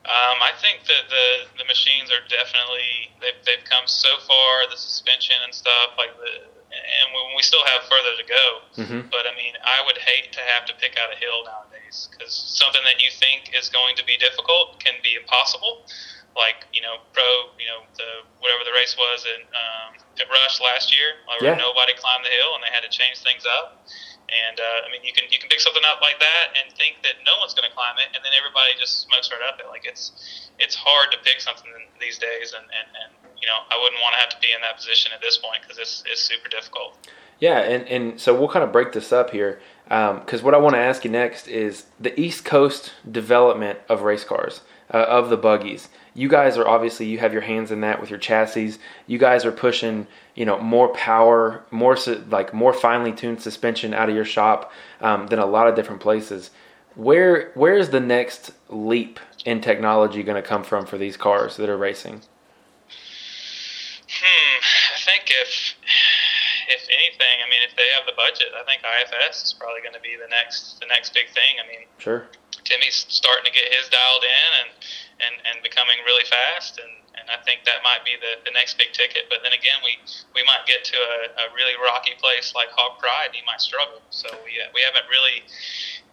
Um, I think that the the machines are definitely they've, they've come so far. The suspension and stuff like the and we still have further to go. Mm-hmm. But I mean, I would hate to have to pick out a hill nowadays because something that you think is going to be difficult can be impossible. Like you know, pro, you know, the whatever the race was in um, at Rush last year, where Yeah. nobody climbed the hill and they had to change things up. And uh, I mean, you can you can pick something up like that and think that no one's going to climb it, and then everybody just smokes right up it. Like it's it's hard to pick something these days, and, and, and you know, I wouldn't want to have to be in that position at this point because it's it's super difficult. Yeah, and, and so we'll kind of break this up here because what I want to ask you next is the East Coast development of race cars, uh, of the buggies. You guys are obviously you have your hands in that with your chassis. You guys are pushing, you know, more power, more like more finely tuned suspension out of your shop um, than a lot of different places. Where where is the next leap in technology going to come from for these cars that are racing? Hmm. I think if if anything, I mean, if they have the budget, I think IFS is probably going to be the next the next big thing. I mean, Sure. Timmy's starting to get his dialed in and and, and becoming really fast and, and I think that might be the, the next big ticket. But then again, we, we might get to a, a really rocky place like Hog Pride and he might struggle. So we, uh, we haven't really,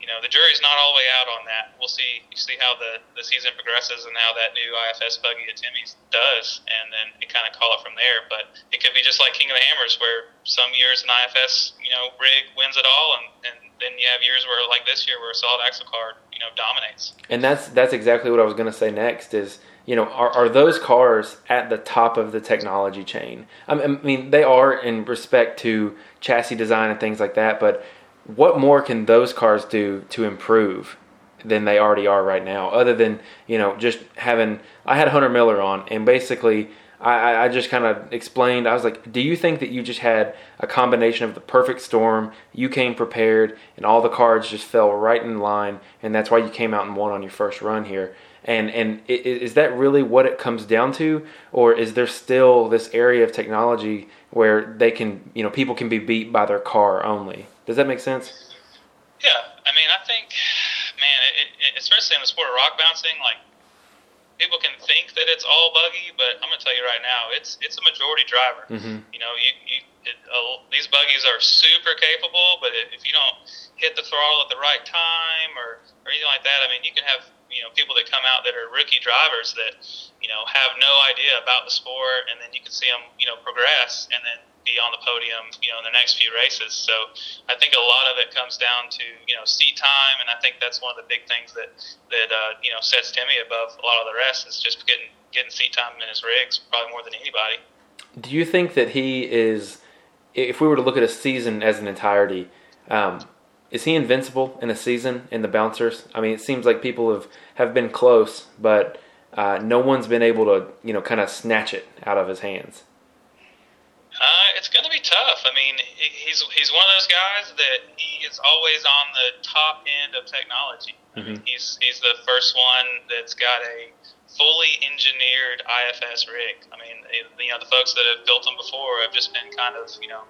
you know, the jury's not all the way out on that. We'll see see how the, the season progresses and how that new IFS buggy at Timmy's does, and then we kind of call it from there. But it could be just like King of the Hammers, where some years an IFS, you know, rig wins it all, and, and then you have years where, like this year, where a solid axle car, you know, dominates. And that's that's exactly what I was going to say next is you know are, are those cars at the top of the technology chain? I mean, I mean they are in respect to chassis design and things like that, but what more can those cars do to improve than they already are right now? Other than you know just having I had Hunter Miller on and basically. I, I- just kind of explained. I was like, "Do you think that you just had a combination of the perfect storm? You came prepared, and all the cards just fell right in line, and that's why you came out and won on your first run here." And and is that really what it comes down to, or is there still this area of technology where they can, you know, people can be beat by their car only? Does that make sense? Yeah, I mean, I think, man, it, it, especially in the sport of rock bouncing, like people can think that it's all buggy, but I'm gonna tell you right now, it's it's a majority driver. Mhm. You know, you, you it, uh, these buggies are super capable, but if you don't hit the throttle at the right time or or anything like that, I mean, you can have you know people that come out that are rookie drivers that you know have no idea about the sport, and then you can see them you know progress and then be on the podium you know in the next few races. So I think a lot of it comes down to you know seat time, and I think that's one of the big things that that uh, you know sets Timmy above a lot of the rest is just getting getting seat time in his rigs probably more than anybody. Do you think that he is, if we were to look at a season as an entirety, um, is he invincible in a season in the bouncers? I mean, it seems like people have, have been close, but uh, no one's been able to, you know, kind of snatch it out of his hands. Uh, it's going to be tough. I mean, he's he's one of those guys that he is always on the top end of technology. I mean, he's he's the first one that's got a fully engineered IFS rig. I mean, you know, the folks that have built them before have just been kind of you know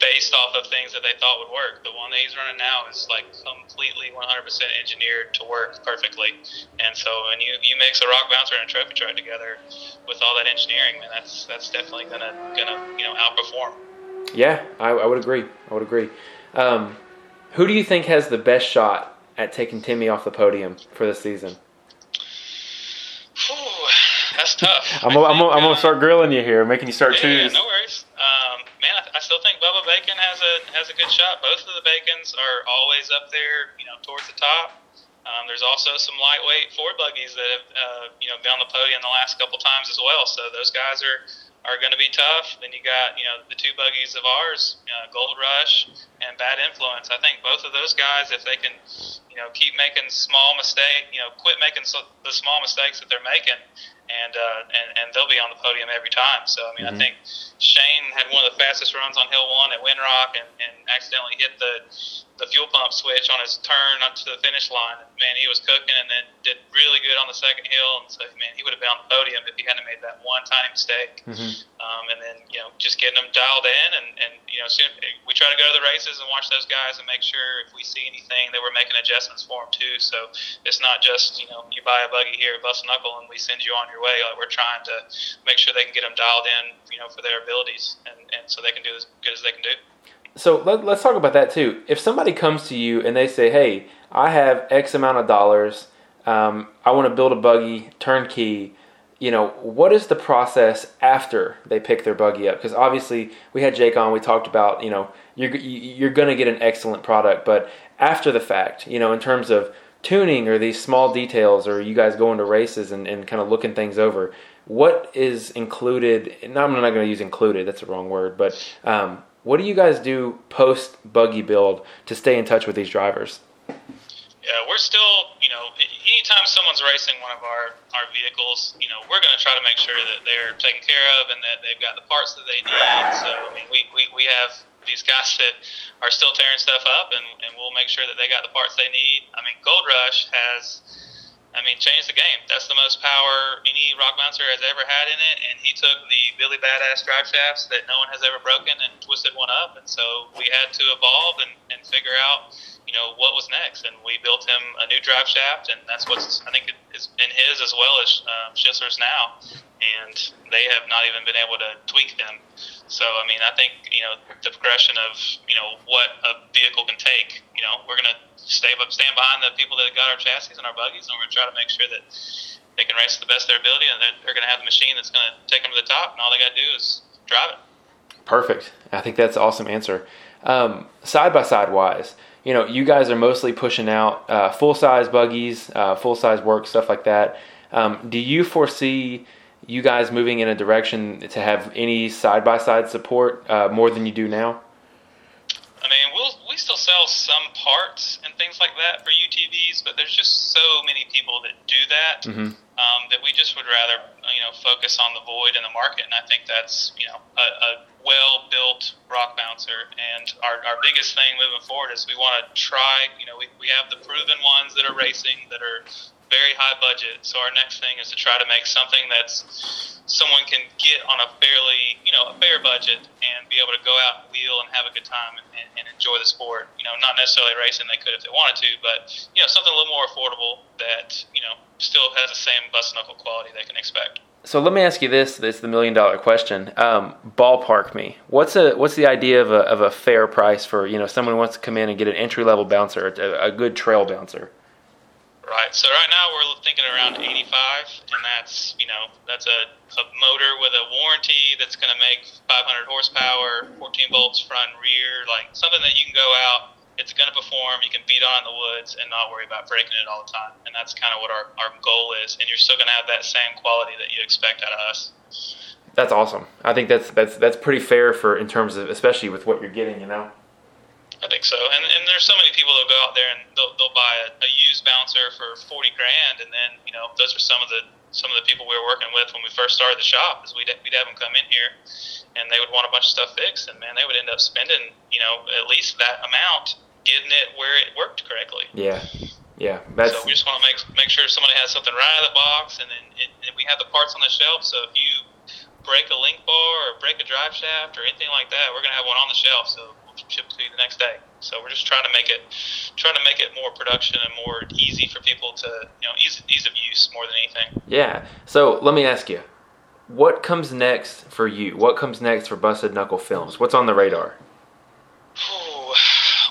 based off of things that they thought would work. The one that he's running now is like completely 100% engineered to work perfectly. And so when you, you mix a rock bouncer and a trophy truck together with all that engineering, man, that's that's definitely gonna gonna you know outperform. Yeah, I, I would agree. I would agree. Um, who do you think has the best shot at taking Timmy off the podium for this season? Whew, that's tough. I'm, I gonna- I'm, think, gonna- I'm gonna uh, start grilling you here, making you start Yeah, yeah, no worries. Um, man, I, I still think Bubba Bacon has a has a good shot. Both of the Bacons are always up there, you know, towards the top. Um, there's also some lightweight Ford buggies that have, uh, you know, been on the podium the last couple times as well. So those guys are are going to be tough. Then you got, you know, the two buggies of ours, uh, Gold Rush and Bad Influence. I think both of those guys, if they can, you know, keep making small mistake, you know, quit making so, the small mistakes that they're making, and uh, and and they'll be on the podium every time. So I mean, I Mhm. think Shane had one of the fastest runs on Hill One at Windrock, and, and accidentally hit the the fuel pump switch on his turn up to the finish line. Man, he was cooking, and then did really good on the second hill. And so, man, he would have been on the podium if he hadn't made that one tiny mistake. Mm-hmm. Um, and then, you know, just getting them dialed in, and and you know, soon we try to go to the races and watch those guys and make sure if we see anything that we're making adjustments for them too. So it's not just you know you buy a buggy here, bust a knuckle, and we send you on your way. Like we're trying to make sure they can get them dialed in, you know, for their abilities, and and so they can do as good as they can do. So let, us talk about that too. If somebody comes to you and they say, "Hey, I have X amount of dollars. Um, I want to build a buggy turnkey." You know, what is the process after they pick their buggy up? Because obviously, we had Jake on. We talked about you know you're you're going to get an excellent product, but after the fact, you know, in terms of tuning or these small details, or you guys going to races and, and kind of looking things over, what is included? No, I'm not going to use included. That's the wrong word, but um, what do you guys do post buggy build to stay in touch with these drivers? Yeah, we're still, you know, anytime someone's racing one of our, our vehicles, you know, we're going to try to make sure that they're taken care of and that they've got the parts that they need. So, I mean, we, we, we have these guys that are still tearing stuff up, and, and we'll make sure that they got the parts they need. I mean, Gold Rush has I mean, changed the game. That's the most power any rock bouncer has ever had in it, and he took the Billy Badass drive shafts that no one has ever broken and twisted one up, and so we had to evolve and, and figure out, you know, what was next, and we built him a new drive shaft, and that's what's I think is in his as well as um, Schissler's now, and they have not even been able to tweak them. So I mean, I think you know the progression of you know what a vehicle can take. You know, we're gonna stay stand behind the people that got our chassis and our buggies, and we're going to try to make sure that they can race to the best of their ability, and they're, they're going to have the machine that's going to take them to the top, and all they got to do is drive it. Perfect. I think that's an awesome answer. Um, side by side wise, you know, you guys are mostly pushing out uh, full size buggies, uh, full size work, stuff like that. Um, do you foresee you guys moving in a direction to have any side by side support uh, more than you do now? I mean, we'll we still sell some parts and things like that for UTVs, but there's just so many people that do that mm-hmm. um, that we just would rather you know focus on the void in the market, and I think that's you know a, a well built rock bouncer. And our, our biggest thing moving forward is we want to try. You know, we we have the proven ones that are racing that are very high budget. So our next thing is to try to make something that's someone can get on a fairly, you know, a fair budget and be able to go out and wheel and have a good time and, and, and enjoy the sport. You know, not necessarily racing they could if they wanted to, but you know, something a little more affordable that you know still has the same bust knuckle quality they can expect. So let me ask you this: This is the million dollar question. Um, ballpark me. What's a what's the idea of a, of a fair price for you know someone who wants to come in and get an entry level bouncer, a, a good trail bouncer? Right. So right now we're thinking around 85, and that's you know that's a, a motor with a warranty that's going to make 500 horsepower, 14 bolts front rear, like something that you can go out. It's going to perform. You can beat on in the woods and not worry about breaking it all the time. And that's kind of what our, our goal is. And you're still going to have that same quality that you expect out of us. That's awesome. I think that's that's that's pretty fair for in terms of especially with what you're getting. You know. I think so. And and there's so many people that go out there and they'll, they'll buy a, a used bouncer for forty grand, and then you know those are some of the some of the people we were working with when we first started the shop. Is we'd we'd have them come in here, and they would want a bunch of stuff fixed, and man, they would end up spending you know at least that amount getting it where it worked correctly. Yeah. Yeah, that's... so we just want to make make sure somebody has something right out of the box, and then it, and we have the parts on the shelf. So if you break a link bar or break a drive shaft or anything like that, we're gonna have one on the shelf. So ship to you the next day. So we're just trying to make it trying to make it more production and more easy for people to you know ease ease of use more than anything. Yeah. So let me ask you, what comes next for you? What comes next for Busted Knuckle Films? What's on the radar? Ooh,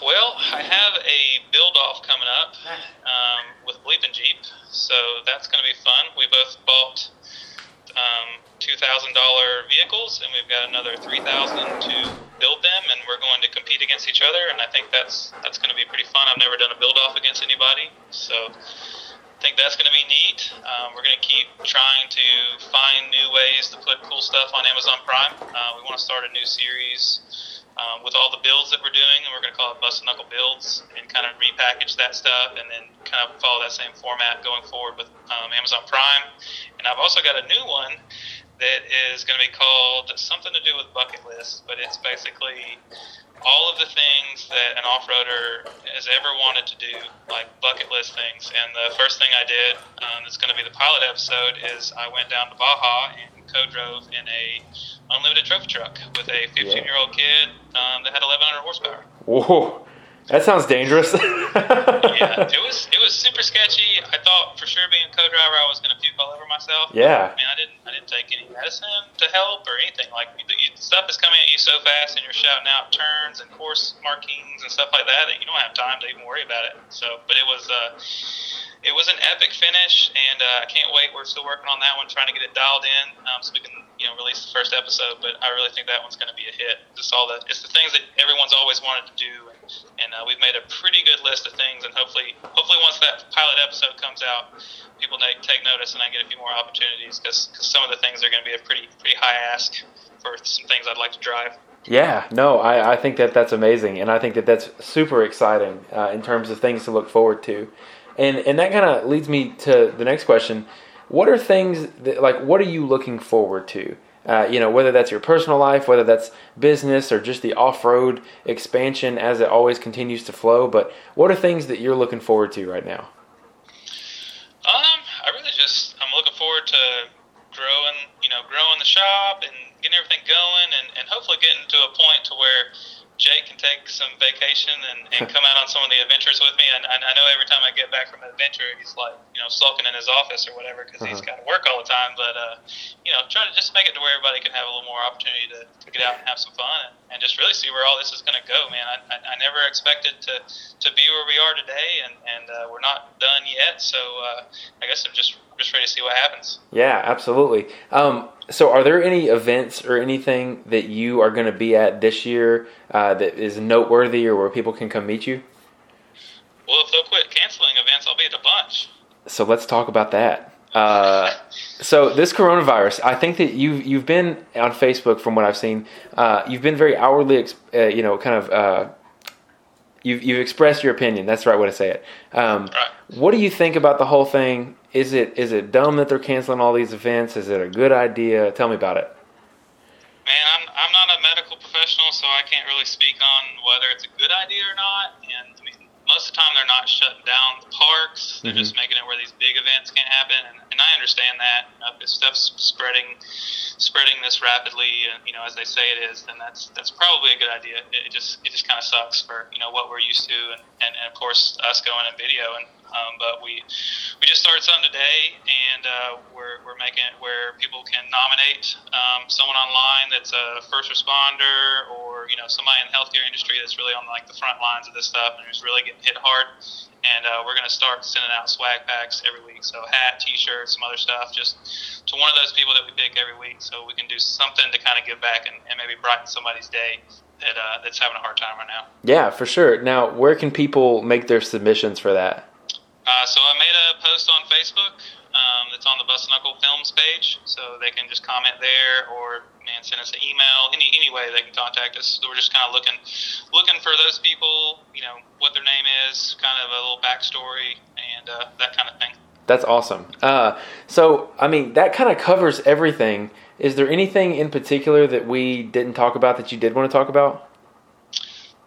well, I have a build off coming up um, with Bleeping Jeep, so that's going to be fun. We both bought um, two thousand dollar vehicles, and we've got another three thousand to build them, and we're going to compete against each other. And I think that's that's going to be pretty fun. I've never done a build off against anybody, so I think that's going to be neat. Um, we're going to keep trying to find new ways to put cool stuff on Amazon Prime. Uh, we want to start a new series um, with all the builds that we're doing, and we're going to call it Bust and Knuckle Builds, and kind of repackage that stuff, and then kind of follow that same format going forward with um, Amazon Prime. And I've also got a new one that is going to be called something to do with bucket list, but it's basically all of the things that an off-roader has ever wanted to do, like bucket list things. And the first thing I did, um, that's going to be the pilot episode, is I went down to Baja and co-drove in a unlimited trophy truck with a 15-year-old kid um, that had 1,100 horsepower. Whoa, that sounds dangerous. (laughs) yeah, it was it was super sketchy. I thought for sure being co-driver I was going to puke all over myself. Yeah. I mean, I didn't I didn't take any medicine to help or anything. Like the, the stuff is coming at you so fast, and you're shouting out turns and course markings and stuff like that that you don't have time to even worry about it. So, but it was. Uh, it was an epic finish, and uh, I can't wait. We're still working on that one, trying to get it dialed in, um, so we can you know release the first episode. But I really think that one's going to be a hit. Just all the it's the things that everyone's always wanted to do, and, and uh, we've made a pretty good list of things. And hopefully, hopefully once that pilot episode comes out, people take take notice, and I get a few more opportunities because some of the things are going to be a pretty pretty high ask for some things I'd like to drive. Yeah, no, I, I think that that's amazing, and I think that that's super exciting uh, in terms of things to look forward to. And and that kind of leads me to the next question: What are things that, like what are you looking forward to? Uh, you know, whether that's your personal life, whether that's business, or just the off-road expansion as it always continues to flow. But what are things that you're looking forward to right now? Um, I really just I'm looking forward to growing, you know, growing the shop and getting everything going, and, and hopefully getting to a point to where Jake can take some vacation and, and (laughs) come out on some of the adventures with me. And, and I know every time I get back from an adventure, he's like, you know, sulking in his office or whatever because uh-huh. he's got to work all the time. But, uh, you know, try to just make it to where everybody can have a little more opportunity to, to get out and have some fun and, and just really see where all this is going to go, man. I, I, I never expected to, to be where we are today, and, and uh, we're not done yet. So uh, I guess I'm just just ready to see what happens. Yeah, absolutely. Um, so, are there any events or anything that you are going to be at this year uh, that is noteworthy or where people can come meet you? Well, if they'll quit canceling events, I'll be at a bunch. So let's talk about that. Uh, (laughs) so this coronavirus, I think that you've you've been on Facebook from what I've seen. Uh, you've been very outwardly, uh, you know, kind of. Uh, you've you've expressed your opinion. That's the right way to say it. Um, right. What do you think about the whole thing? Is it is it dumb that they're canceling all these events? Is it a good idea? Tell me about it. Man, I'm I'm not a medical professional, so I can't really speak on whether it's a good idea or not. And I mean, most of the time they're not shutting down the parks; they're mm-hmm. just making it where these big events can't happen. And, and I understand that. You know, if stuff's spreading spreading this rapidly, you know, as they say it is, then that's that's probably a good idea. It, it just it just kind of sucks for you know what we're used to, and, and, and of course us going in video and um, but we we just started something today, and uh, we're, we're making it where people can nominate um, someone online that's a first responder or you know somebody in the healthcare industry that's really on like the front lines of this stuff and who's really getting hit hard. And uh, we're going to start sending out swag packs every week, so hat, T-shirts, some other stuff, just to one of those people that we pick every week, so we can do something to kind of give back and, and maybe brighten somebody's day that uh, that's having a hard time right now. Yeah, for sure. Now, where can people make their submissions for that? Uh, so I made a post on Facebook um, that's on the Bust Knuckle Films page, so they can just comment there or man send us an email. Any any way they can contact us. So we're just kind of looking looking for those people. You know what their name is, kind of a little backstory, and uh, that kind of thing. That's awesome. Uh, so I mean that kind of covers everything. Is there anything in particular that we didn't talk about that you did want to talk about?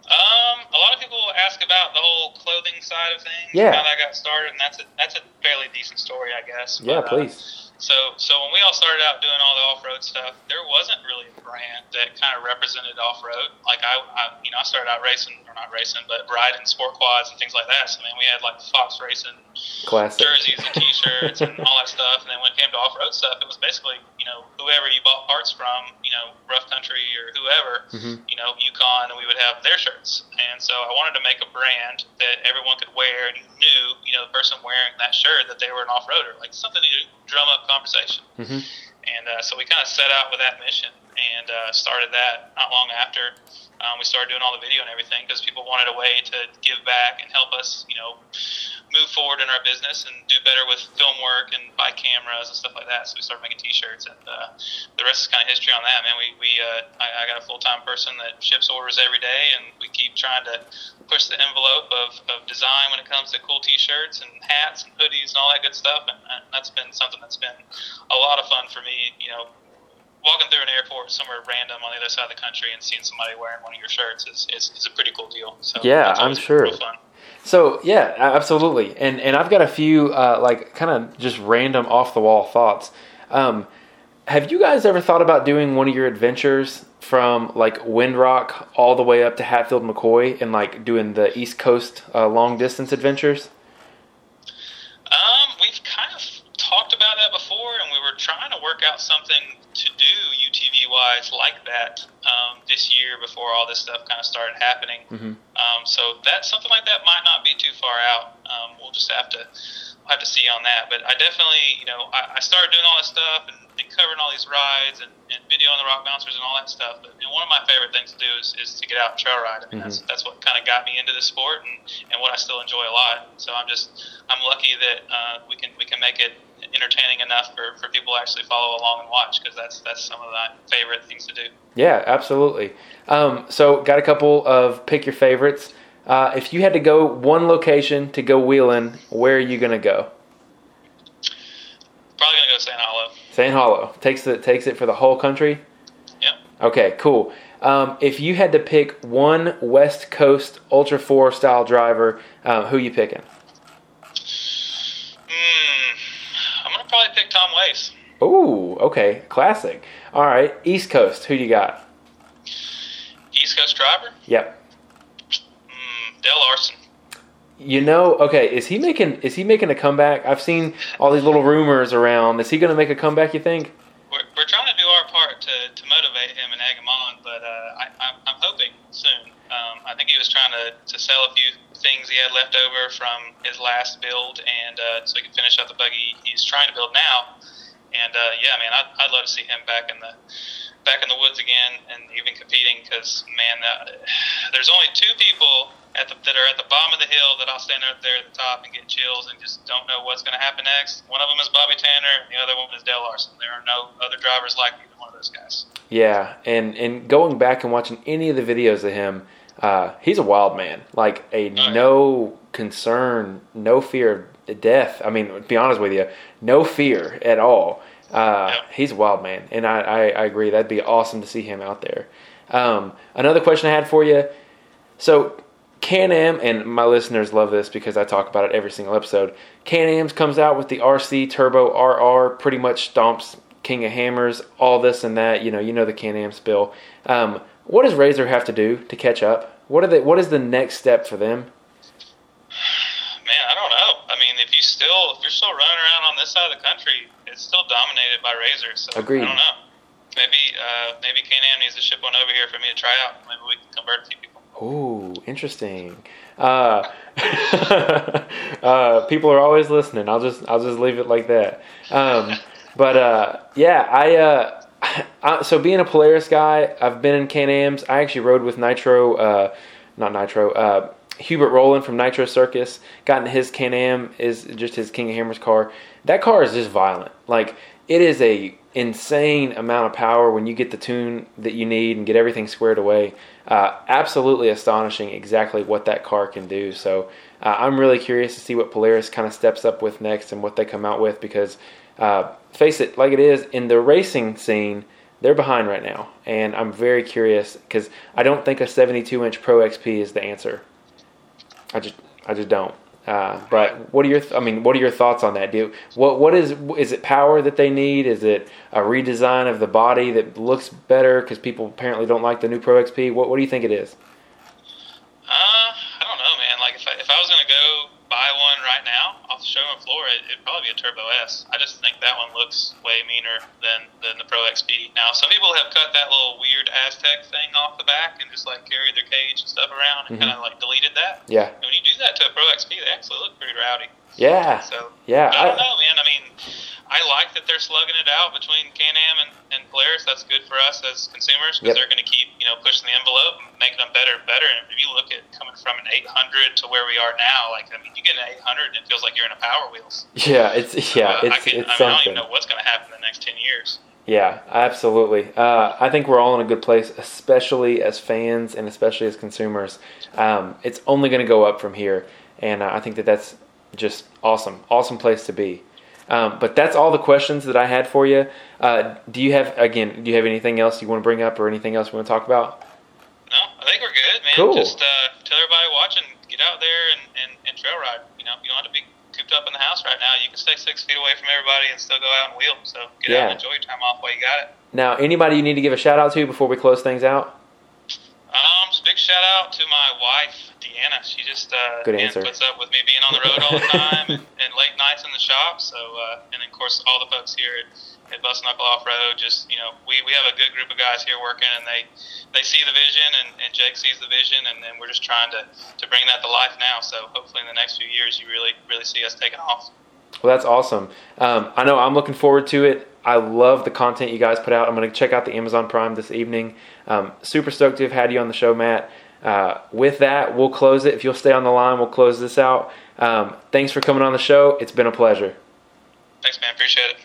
Um, a lot of people ask about the whole clothing side of things, yeah. how that got started, and that's a that's a fairly decent story, I guess. Yeah, but, uh, please. Uh, so, so when we all started out doing all the off-road stuff, there wasn't really a brand that kind of represented off-road. Like I, I, you know, I started out racing or not racing, but riding sport quads and things like that. So, I mean, we had like Fox Racing Classic. jerseys and T-shirts and all that stuff. And then when it came to off-road stuff, it was basically, you know, whoever you bought parts from, you know, Rough Country or whoever, mm-hmm. you know, Yukon, and we would have their shirts. And so I wanted to make a brand that everyone could wear, and you knew, you know, the person wearing that shirt that they were an off-roader, like something to drum up conversation. Mm-hmm. And uh, so we kind of set out with that mission and uh, started that not long after. Um, we started doing all the video and everything because people wanted a way to give back and help us, you know, move forward in our business and do better with film work and buy cameras and stuff like that. So we started making T-shirts, and uh, the rest is kind of history on that. Man, we we uh, I, I got a full time person that ships orders every day, and we keep trying to push the envelope of, of design when it comes to cool T-shirts and hats and hoodies and all that good stuff. And that's been something that's been a lot of fun for me. You know, walking through an airport somewhere random on the other side of the country and seeing somebody wearing one of your shirts is, is, is a pretty cool deal. So Yeah, I'm sure. So yeah, absolutely. And and I've got a few uh, like kind of just random off the wall thoughts. Um, have you guys ever thought about doing one of your adventures from like Windrock all the way up to Hatfield McCoy and like doing the East Coast uh, long distance adventures? Um, we've kind of talked about that before, and we were trying to work out something to do UTV wise like that um, this year before all this stuff kind of started happening. Mhm. Um, so that something like that might not be too far out. Um, we'll just have to we'll have to see on that. But I definitely, you know, I, I started doing all this stuff and, and covering all these rides and, and videoing the rock bouncers and all that stuff. But and one of my favorite things to do is, is to get out and trail ride. I mean, that's that's what kind of got me into the sport and, and what I still enjoy a lot. So I'm just I'm lucky that uh, we can we can make it entertaining enough for, for people to actually follow along and watch because that's that's some of my favorite things to do. Yeah, absolutely. Um, so got a couple of pick your favorites. Uh, if you had to go one location to go wheeling, where are you gonna go? Probably gonna go to Sand Hollow. Takes it takes it for the whole country. Yep. Okay, cool. Um, if you had to pick one West Coast Ultra Four style driver, uh, who you picking? Hmm. I'm gonna probably pick Tom Wayes. Ooh, okay, classic. All right, East Coast, who you got? East Coast driver. Yep. Hmm. Dale Larson. You know, okay, is he making is he making a comeback? I've seen all these little rumors around. Is he going to make a comeback? You think? We're, we're trying to do our part to, to motivate him and egg him on, but uh, I, I'm, I'm hoping soon. Um, I think he was trying to, to sell a few things he had left over from his last build, and uh, so he can finish out the buggy he's trying to build now. And uh, yeah, man, I'd, I'd love to see him back in the back in the woods again and even competing because man, that, (sighs) there's only two people at the, that are at the bottom of the hill that I'll stand up there at the top and get chills and just don't know what's going to happen next. One of them is Bobby Tanner, and the other one is Dale Larson. There are no other drivers like either one of those guys. Yeah, and and going back and watching any of the videos of him, uh, he's a wild man. Like a yeah. no concern, no fear of death. I mean, to be honest with you, no fear at all. Uh, Yeah. He's a wild man, and I, I, I agree. That'd be awesome to see him out there. Um, another question I had for you. So, Can Am, and my listeners love this because I talk about it every single episode. Can Am's comes out with the RS Turbo RR, pretty much stomps King of Hammers, all this and that. You know, you know the Can Am spill. Um, what does RZR have to do to catch up? What are they? What is the next step for them? Man, I don't know. I mean, if you still if you're still running around on this side of the country, it's still dominated by RZR. So Agreed. I don't know. Maybe uh, maybe Can-Am needs to ship one over here for me to try out. Maybe we can convert a few people. Ooh, interesting. Uh, (laughs) uh, people are always listening. I'll just I'll just leave it like that. Um, but uh, yeah, I, uh, (laughs) I so being a Polaris guy, I've been in Can-Ams. I actually rode with Nitro, uh, not Nitro, uh, Hubert Rowland from Nitro Circus. Got in his Can-Am is just his King of Hammers car. That car is just violent. Like it is a insane amount of power when you get the tune that you need and get everything squared away. Uh, absolutely astonishing exactly what that car can do. So uh, I'm really curious to see what Polaris kind of steps up with next and what they come out with because uh, face it, like it is in the racing scene, they're behind right now, and I'm very curious because I don't think a 72 inch Pro XP is the answer. I just I just don't. Uh, but what are your th- I mean what are your thoughts on that? Do what what is is it power that they need? Is it a redesign of the body that looks better because people apparently don't like the new Pro XP? What what do you think it is? Uh, I don't know, man. Like if I, if I was gonna go buy one right now off the showroom floor, it, it'd probably be a Turbo S. I just think that one looks way meaner than than the Pro XP. Now, some people have cut that little weird Aztec thing off the back and just like carried their cage and stuff around and Mhm. kind of like deleted that. Yeah, And when you do that to a Pro XP, they actually look pretty rowdy. yeah, So yeah. I don't I, know, man. I mean, I like that they're slugging it out between Can-Am and, and Polaris. That's good for us as consumers Yep. because they're going to keep, you know, pushing the envelope and making them better and better. And if you look at coming from an 800 to where we are now, like, I mean, you get an 800 and it feels like you're in a Power Wheels. yeah, it's yeah, Uh, it's I, it's I, mean, I don't even know what's going to happen in the next 10 years. Yeah, absolutely. Uh, I think we're all in a good place, especially as fans and especially as consumers. Um, it's only going to go up from here, and uh, I think that that's just awesome. Awesome place to be. Um, but that's all the questions that I had for you. Uh, do you have again? Do you have anything else you want to bring up or anything else you want to talk about? No, I think we're good, man. Cool. Just uh, tell everybody watching, get out there and, and, and trail ride. You know, you don't have to be cooped up in the house right now. You can stay six feet away from everybody and still go out and wheel. So get Yeah. out and enjoy your time off while you got it. Now, anybody you need to give a shout out to before we close things out? Um, big shout out to my wife, Deanna. She just uh, Good answer. puts up with me being on the road all the time and, (laughs) and late nights in the shop. So, uh, and of course, all the folks here at, at Bust Knuckle Off Road. Just you know, we, we have a good group of guys here working, and they they see the vision, and, and Jake sees the vision, and, and we're just trying to, to bring that to life now. So, hopefully, in the next few years, you really really see us taking off. Well, that's awesome. Um, I know I'm looking forward to it. I love the content you guys put out. I'm going to check out the Amazon Prime this evening. Um, super stoked to have had you on the show, Matt. Uh, with that, we'll close it. If you'll stay on the line, we'll close this out. Um, thanks for coming on the show. It's been a pleasure. Thanks, man. Appreciate it.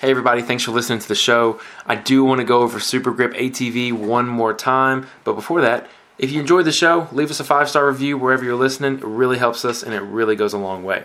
Hey everybody, thanks for listening to the show. I do want to go over Super Grip ATV one more time, but before that, if you enjoyed the show, leave us a five star review wherever you're listening. It really helps us and it really goes a long way.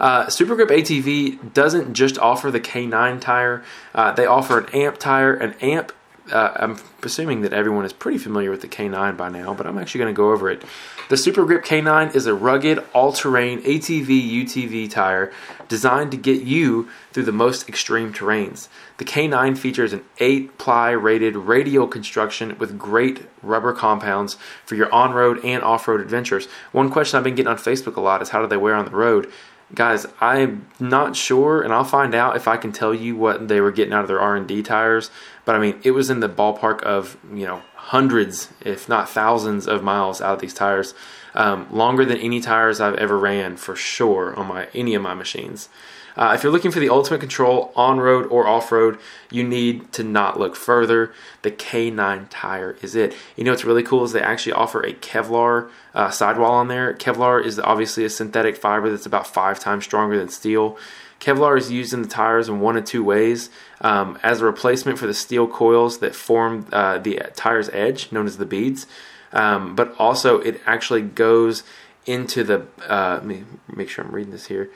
Uh, Super Grip ATV doesn't just offer the K9 tire, uh, they offer an AMP tire. An AMP, uh, I'm assuming that everyone is pretty familiar with the K9 by now, but I'm actually going to go over it. The Super Grip K9 is a rugged, all terrain ATV UTV tire designed to get you through the most extreme terrains. The K9 features an 8 ply rated radial construction with great rubber compounds for your on road and off road adventures. One question I've been getting on Facebook a lot is how do they wear on the road? Guys, I'm not sure, and I'll find out if I can tell you what they were getting out of their R&D tires. But I mean, it was in the ballpark of you know hundreds, if not thousands, of miles out of these tires, um, longer than any tires I've ever ran for sure on my any of my machines. Uh, if you're looking for the ultimate control on road or off road, you need to not look further. The K9 tire is it. You know what's really cool is they actually offer a Kevlar uh, sidewall on there. Kevlar is obviously a synthetic fiber that's about five times stronger than steel. Kevlar is used in the tires in one of two ways um, as a replacement for the steel coils that form uh, the tire's edge, known as the beads, um, but also it actually goes into the. Uh, let me make sure I'm reading this here.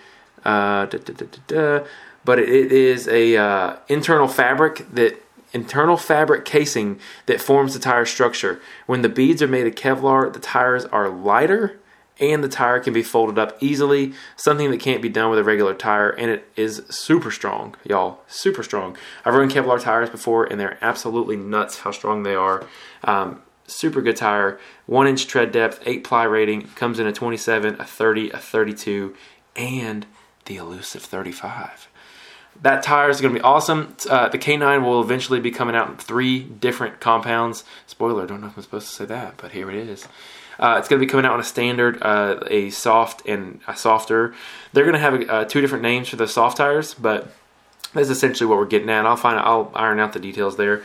Uh, da, da, da. But it, it is a uh, internal fabric that internal fabric casing that forms the tire structure. When the beads are made of Kevlar, the tires are lighter and the tire can be folded up easily, something that can't be done with a regular tire, and it is super strong, y'all. Super strong. I've run Kevlar tires before, and they're absolutely nuts how strong they are. Um, super good tire, one inch tread depth, eight ply rating, comes in a 27, a 30, a 32, and the elusive 35. That tire is going to be awesome. Uh, the K9 will eventually be coming out in three different compounds. Spoiler, don't know if I'm supposed to say that, but here it is. Uh, it's going to be coming out on a standard, uh, a soft, and a softer. They're going to have uh, two different names for the soft tires, but that's essentially what we're getting at. I'll find, I'll iron out the details there.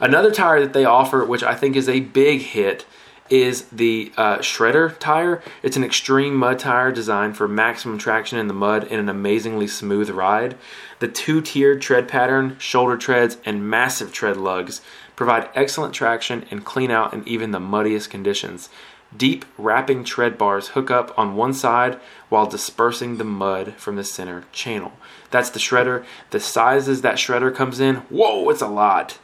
Another tire that they offer, which I think is a big hit, is the uh, Shredder tire. It's an extreme mud tire designed for maximum traction in the mud and an amazingly smooth ride. The two tiered tread pattern, shoulder treads, and massive tread lugs provide excellent traction and clean out in even the muddiest conditions. Deep wrapping tread bars hook up on one side while dispersing the mud from the center channel. That's the shredder. The sizes that shredder comes in, whoa, it's a lot.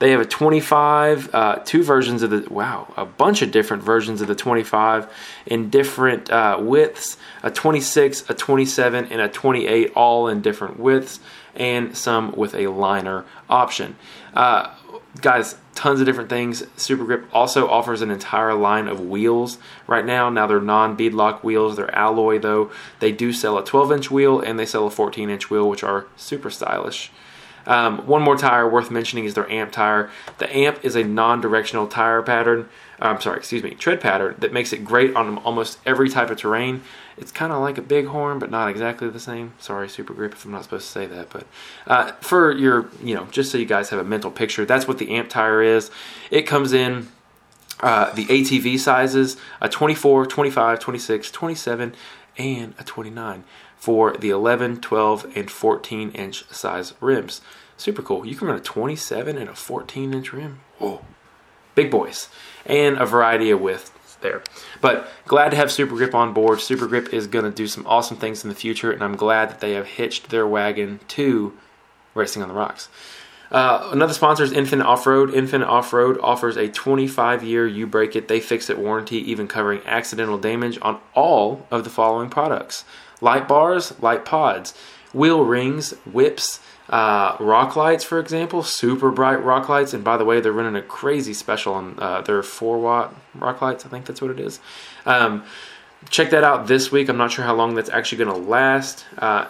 They have a 25, uh, two versions of the, wow, a bunch of different versions of the 25 in different uh, widths a 26, a 27, and a 28, all in different widths, and some with a liner option. Uh, guys, tons of different things. Super Grip also offers an entire line of wheels right now. Now they're non beadlock wheels, they're alloy though. They do sell a 12 inch wheel and they sell a 14 inch wheel, which are super stylish. Um, one more tire worth mentioning is their amp tire. The amp is a non-directional tire pattern. uh, I'm sorry, excuse me, tread pattern that makes it great on almost every type of terrain. It's kind of like a bighorn, but not exactly the same. Sorry, super grip, if I'm not supposed to say that. But uh, for your, you know, just so you guys have a mental picture, that's what the amp tire is. It comes in uh, the ATV sizes a 24, 25, 26, 27, and a 29 for the 11, 12, and 14 inch size rims. Super cool. You can run a 27 and a 14 inch rim. Whoa. Big boys. And a variety of widths there. But glad to have Super Grip on board. Super Grip is going to do some awesome things in the future, and I'm glad that they have hitched their wagon to Racing on the Rocks. Uh, another sponsor is Infinite Off Road. Infinite Off Road offers a 25 year you break it, they fix it warranty, even covering accidental damage on all of the following products light bars, light pods, wheel rings, whips, uh, rock lights, for example, super bright rock lights. And by the way, they're running a crazy special on uh, their 4 watt rock lights. I think that's what it is. Um, check that out this week. I'm not sure how long that's actually going to last. Uh,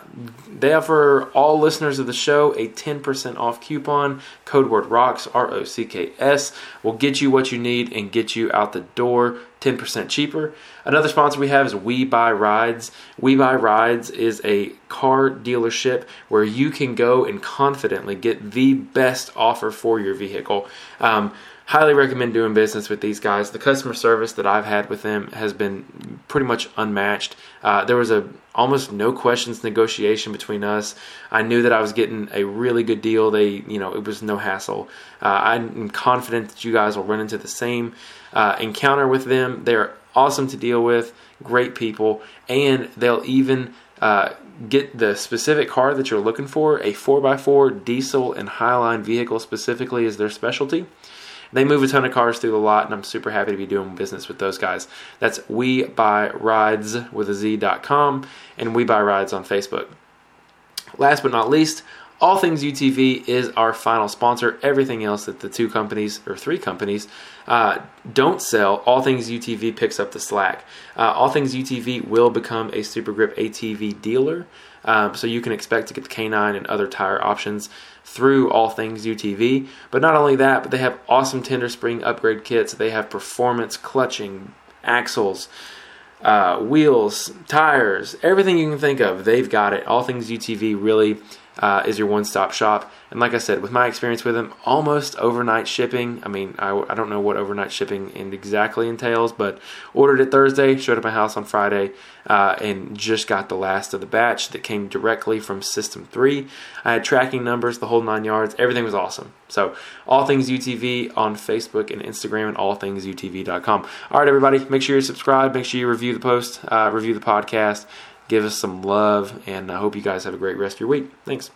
they offer all listeners of the show a 10% off coupon. Code word ROCKS, R O C K S, will get you what you need and get you out the door 10% cheaper. Another sponsor we have is We Buy Rides. We Buy Rides is a car dealership where you can go and confidently get the best offer for your vehicle. Um, highly recommend doing business with these guys. The customer service that I've had with them has been pretty much unmatched. Uh, there was a almost no questions negotiation between us. I knew that I was getting a really good deal. They, you know, it was no hassle. Uh, I'm confident that you guys will run into the same uh, encounter with them. They're awesome to deal with, great people, and they'll even uh, get the specific car that you're looking for. A 4x4 diesel and highline vehicle specifically is their specialty. They move a ton of cars through the lot, and I'm super happy to be doing business with those guys. That's We Buy Rides with a Z.com and We Buy Rides on Facebook. Last but not least, all Things UTV is our final sponsor. Everything else that the two companies or three companies uh, don't sell, All Things UTV picks up the slack. Uh, all Things UTV will become a Super Grip ATV dealer, um, so you can expect to get the K9 and other tire options through All Things UTV. But not only that, but they have awesome tender spring upgrade kits. They have performance clutching, axles. Uh, wheels, tires, everything you can think of, they've got it. All Things UTV really uh, is your one stop shop. And like I said, with my experience with them, almost overnight shipping. I mean, I, I don't know what overnight shipping exactly entails, but ordered it Thursday, showed up my house on Friday, uh, and just got the last of the batch that came directly from System 3. I had tracking numbers, the whole nine yards. Everything was awesome. So, All Things UTV on Facebook and Instagram and allthingsutv.com. All right, everybody, make sure you subscribe. Make sure you review the post, uh, review the podcast give us some love, and I hope you guys have a great rest of your week. Thanks.